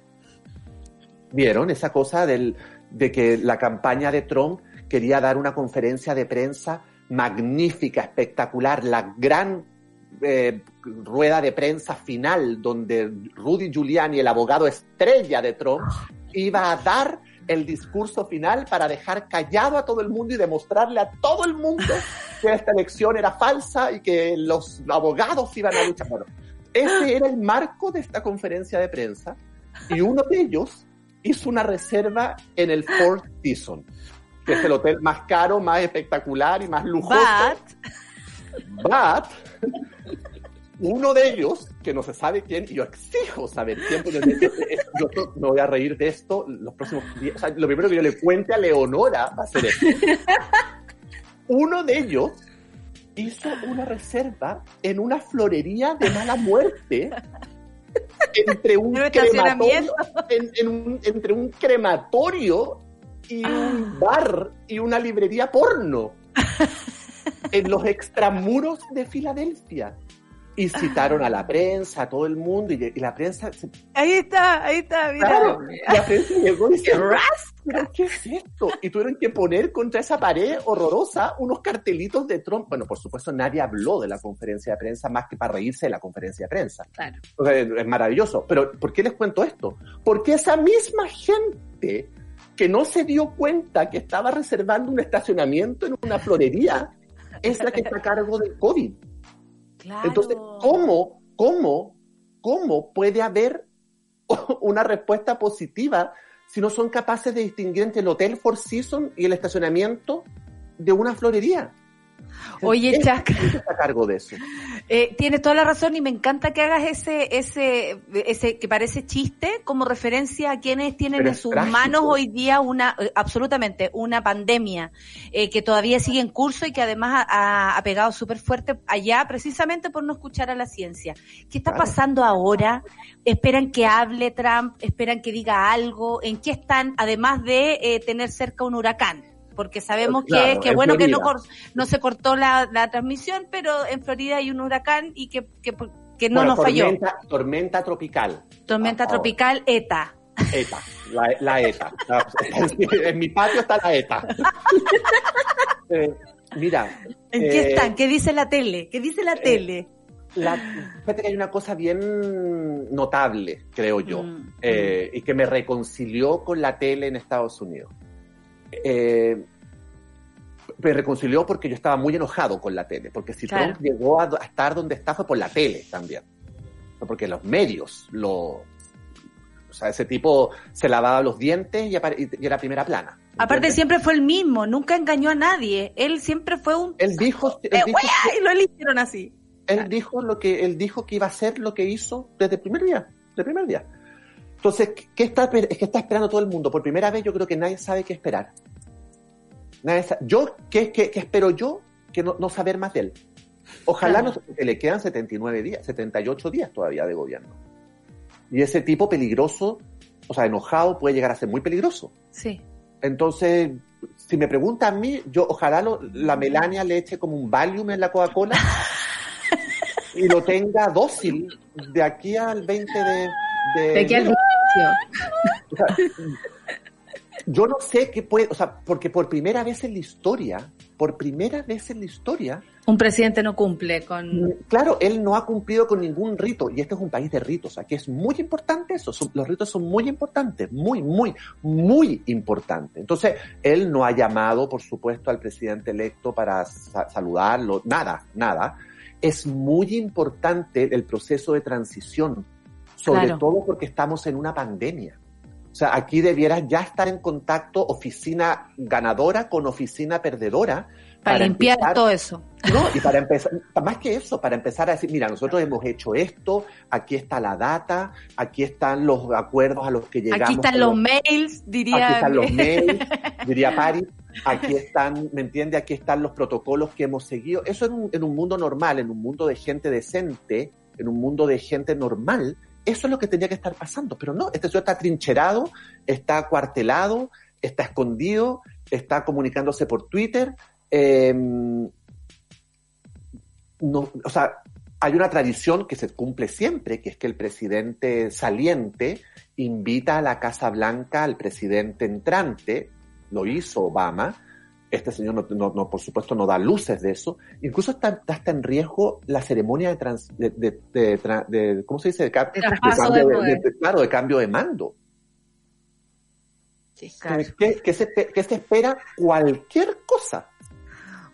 ¿Vieron esa cosa del, de que la campaña de Trump quería dar una conferencia de prensa magnífica, espectacular, la gran eh, rueda de prensa final donde Rudy Giuliani, el abogado estrella de Trump, iba a dar el discurso final para dejar callado a todo el mundo y demostrarle a todo el mundo que esta elección era falsa y que los abogados iban a luchar. Bueno, ese era el marco de esta conferencia de prensa y uno de ellos hizo una reserva en el Four Seasons, que es el hotel más caro, más espectacular y más lujoso. But, But, uno de ellos, que no se sabe quién, y yo exijo saber quién, porque yo, me voy a reír de esto los próximos días. O sea, lo primero que yo le cuente a Leonora va a ser esto. Uno de ellos hizo una reserva en una florería de mala muerte entre un *laughs* crematorio, en- en un- entre un crematorio y Ah. un bar y una librería porno *laughs* en los extramuros de Filadelfia. Y citaron a la prensa, a todo el mundo, y, y la prensa, se- ahí está, ahí está, mira. claro, la prensa llegó y dice, ¿pero qué es esto? Y tuvieron que poner contra esa pared horrorosa unos cartelitos de Trump. Bueno, por supuesto, nadie habló de la conferencia de prensa más que para reírse de la conferencia de prensa. Claro. O sea, es maravilloso. Pero, ¿por qué les cuento esto? Porque esa misma gente que no se dio cuenta que estaba reservando un estacionamiento en una florería es la que está a cargo del COVID. Claro. Entonces, ¿cómo, cómo, cómo puede haber *laughs* una respuesta positiva si no son capaces de distinguir entre el Hotel Four Seasons y el estacionamiento de una florería? Oye, ¿Quién- Chac, quién está a cargo de eso? Eh, tienes toda la razón y me encanta que hagas ese, ese, ese que parece chiste como referencia a quienes tienen en sus trágico. manos hoy día una, eh, absolutamente, una pandemia eh, que todavía sigue en curso y que además ha, ha- ha pegado súper fuerte allá precisamente por no escuchar a la ciencia. ¿Qué está Claro. pasando ahora? ¿Esperan que hable Trump? ¿Esperan que diga algo? ¿En qué están, además de eh, tener cerca un huracán? Porque sabemos Claro, que, que en bueno que no, no se cortó la, la transmisión, pero en Florida hay un huracán y que, que, que no Bueno, nos falló. tormenta, tropical. Tormenta Ah, ahora. tropical ETA. ETA, la, la ETA. *laughs* En mi patio está la ETA. *laughs* Eh, mira. ¿En qué eh, están? ¿Qué dice la tele? ¿Qué dice la tele? La, fíjate que hay una cosa bien notable, creo yo, Mm, eh, y que me reconcilió con la tele en Estados Unidos. Eh, me reconcilió porque yo estaba muy enojado con la tele, porque si Claro. Trump llegó a, a estar donde está fue por la tele también, porque los medios lo... O sea, ese tipo se lavaba los dientes y, y era primera plana. Aparte siempre fue el mismo, nunca engañó a nadie. Él siempre fue un... Él dijo, él Eh, dijo wea, y lo eligieron así. Él dijo lo que él dijo que iba a hacer lo que hizo desde el primer día, desde el primer día. Entonces, ¿qué- ¿qué está, es que está esperando todo el mundo? Por primera vez yo creo que nadie sabe qué esperar. Nadie sa- yo, ¿qué, qué, qué espero yo? Que no, no saber más de él. Ojalá Claro. no, que le quedan 79 días, 78 días todavía de gobierno. Y ese tipo peligroso, o sea, enojado, puede llegar a ser muy peligroso. Sí. Entonces, si me preguntan a mí, yo ojalá lo- la Melania le eche como un Valium en la Coca-Cola *laughs* y lo tenga dócil de aquí al 20 de... de. O sea, yo no sé qué puede, o sea, porque por primera vez en la historia, por primera vez en la historia, Un presidente no cumple con... claro, él no ha cumplido con ningún rito, y este es un país de ritos, aquí es muy importante eso, son- los ritos son muy importantes, muy, muy, muy importantes. Entonces, él no ha llamado, por supuesto, al presidente electo para sa- saludarlo, nada, nada. Es muy importante el proceso de transición, sobre Claro. todo porque estamos en una pandemia. O sea, aquí debieras ya estar en contacto oficina ganadora con oficina perdedora. Para, limpiar empezar- todo eso. *laughs* No, y para empezar, más que eso, para empezar a decir, mira, nosotros hemos hecho esto, aquí está la data, aquí están los acuerdos a los que llegamos. Aquí están los mails, diría. Aquí están los mails, *laughs* diría Paris. Aquí están, ¿me entiende? Aquí están los protocolos que hemos seguido. Eso en un, en un mundo normal, en un mundo de gente decente, en un mundo de gente normal, eso es lo que tenía que estar pasando. Pero no, este señor está trincherado, está acuartelado, está escondido, está comunicándose por Twitter. eh, no, o sea, hay una tradición que se cumple siempre, que es que el presidente saliente invita a la Casa Blanca al presidente entrante, lo hizo Obama, este señor no, no- no, por supuesto no da luces de eso, incluso está, está hasta en riesgo la ceremonia de, trans- de, de- de de- ¿cómo se dice? De, cambio claro, de cambio de mando. Claro. ¿Qué, qué se, qué se espera? Cualquier cosa.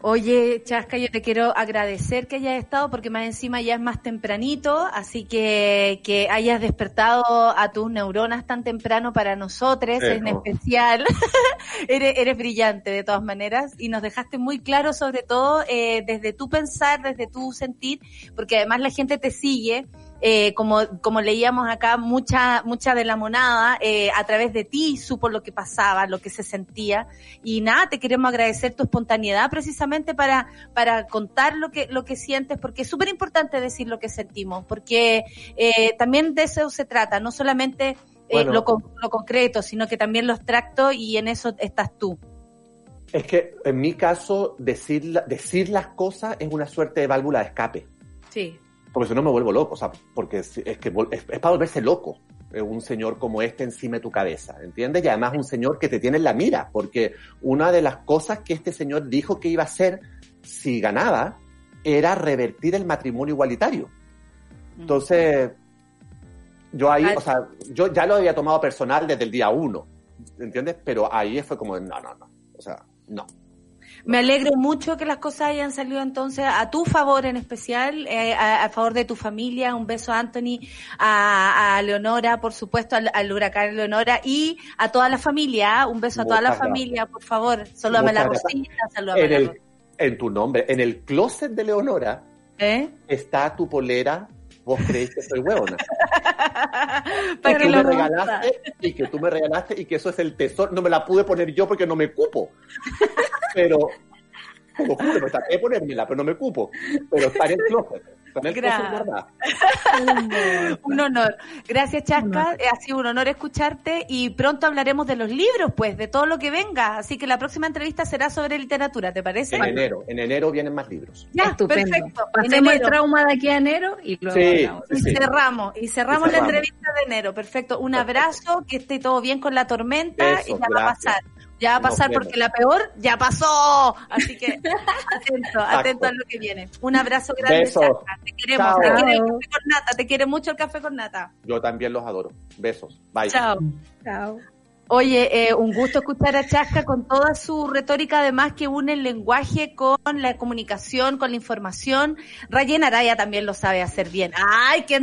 Oye, Chasca, yo te quiero agradecer que hayas estado porque más encima ya es más tempranito, así que que hayas despertado a tus neuronas tan temprano para nosotros, Eh, en especial. *laughs* eres, eres brillante de todas maneras y nos dejaste muy claro sobre todo eh, desde tu pensar, desde tu sentir, porque además la gente te sigue. Eh, como, como leíamos acá, mucha, mucha de la monada, eh, a través de ti supo lo que pasaba, lo que se sentía. Y nada, te queremos agradecer tu espontaneidad precisamente para, para contar lo que, lo que sientes, porque es súper importante decir lo que sentimos, porque eh, también de eso se trata, no solamente Bueno. lo, con- lo concreto, sino que también lo abstracto y en eso estás tú. Es que en mi caso, decir, decir las cosas es una suerte de válvula de escape. Sí. Porque si no me vuelvo loco, o sea, porque es, es que es, es para volverse loco eh, un señor como este encima de tu cabeza, ¿entiendes? Y además un señor que te tiene en la mira, porque una de las cosas que este señor dijo que iba a hacer si ganaba era revertir el matrimonio igualitario. Entonces, yo ahí, o sea, yo ya lo había tomado personal desde el día uno, ¿entiendes? Pero ahí fue como, no, no, no, o sea, no. Me alegro mucho que las cosas hayan salido entonces a tu favor en especial, eh, a, a favor de tu familia. Un beso a Anthony, a, a Leonora, por supuesto, al, al huracán Leonora y a toda la familia. ¿ah? Un beso a toda la gracias. familia, por favor. Salúdame a la Muchas gracias. Rosita, salúdame a En, la el, en tu nombre, en el closet de Leonora ¿Eh? está tu polera, vos creéis que soy hueona. *laughs* Para que tú me regalaste y que tú me regalaste y que eso es el tesoro. No me la pude poner yo porque no me cupo. *laughs* Pero, te lo juro, me traté de ponérmela, pero no me cupo. Pero está en el closet. Está en el closet. ¿verdad? *laughs* Un honor. Gracias, Chasca. Eh, Ha sido un honor escucharte y pronto hablaremos de los libros, pues, de todo lo que venga. Así que la próxima entrevista será sobre literatura, ¿te parece? En enero. En enero vienen más libros. Ya, Estupendo. perfecto. Pasemos el trauma de aquí a enero y luego Sí, hablamos. sí, Y cerramos, y cerramos Y la entrevista de enero. Perfecto. Un abrazo, que esté todo bien con la tormenta y ya va a pasar. Ya va a pasar porque la peor ya pasó. Así que *laughs* atento, atento a lo que viene. Un abrazo grande, Besos. Te queremos. Chao. Te quiere el café con nata. Te quiere mucho el café con nata. Yo también los adoro. Besos. Bye. Chao. Chao. Oye, eh, un gusto escuchar a Chasca con toda su retórica, además que une el lenguaje con la comunicación, con la información. Rayen Araya también lo sabe hacer bien. ¡Ay, qué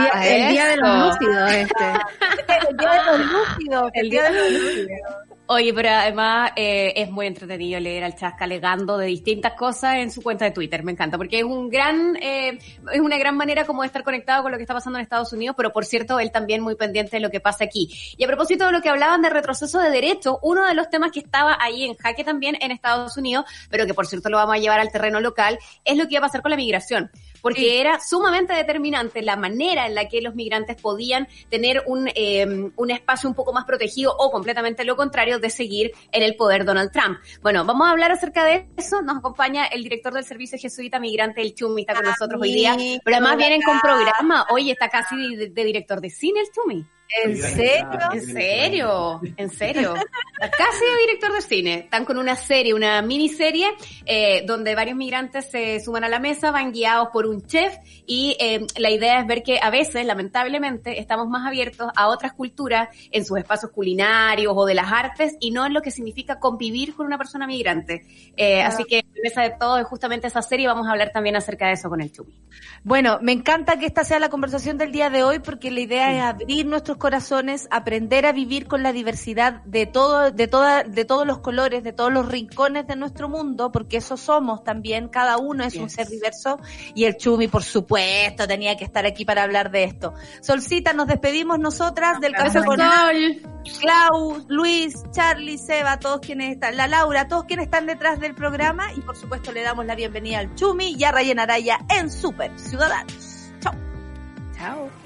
Día- el día de los lúcidos este. *laughs* El día de los lúcidos. El día de los lúcidos. Oye, pero además eh, es muy entretenido leer al Chasca alegando de distintas cosas en su cuenta de Twitter. Me encanta, porque es un gran, eh, es una gran manera como de estar conectado con lo que está pasando en Estados Unidos, pero por cierto, él también muy pendiente de lo que pasa aquí. Y a propósito de lo que hablaban de retroceso de derecho, uno de los temas que estaba ahí en jaque también en Estados Unidos, pero que por cierto lo vamos a llevar al terreno local, es lo que iba a pasar con la migración. Porque era sumamente determinante la manera en la que los migrantes podían tener un, eh, un espacio un poco más protegido o completamente lo contrario de seguir en el poder Donald Trump. Bueno, vamos a hablar acerca de eso. Nos acompaña el director del Servicio Jesuita Migrante, el Chumi, está con nosotros hoy día. Pero además vienen con programa. Oye, está casi de, de director de cine el Chumi. ¿En serio? ¿En serio? ¿En serio? Casi de director de cine. Están con una serie, una miniserie, eh, donde varios migrantes se suman a la mesa, van guiados por un chef y eh, la idea es ver que a veces, lamentablemente, estamos más abiertos a otras culturas en sus espacios culinarios o de las artes y no en lo que significa convivir con una persona migrante. Eh, Así que en mesa de todo es justamente esa serie y vamos a hablar también acerca de eso con el Chumi. Bueno, me encanta que esta sea la conversación del día de hoy porque la idea es abrir nuestros nuestros corazones, aprender a vivir con la diversidad de todo, de toda, de todos los colores, de todos los rincones de nuestro mundo, porque eso somos también, cada uno es un ser diverso, y el Chumi, por supuesto, tenía que estar aquí para hablar de esto. Solcita, nos despedimos nosotras del café con Clau, Luis, Charlie, Seba, todos quienes están, la Laura, todos quienes están detrás del programa, y por supuesto le damos la bienvenida al Chumi y a Rayen Araya en Super Ciudadanos. Chao. Chao.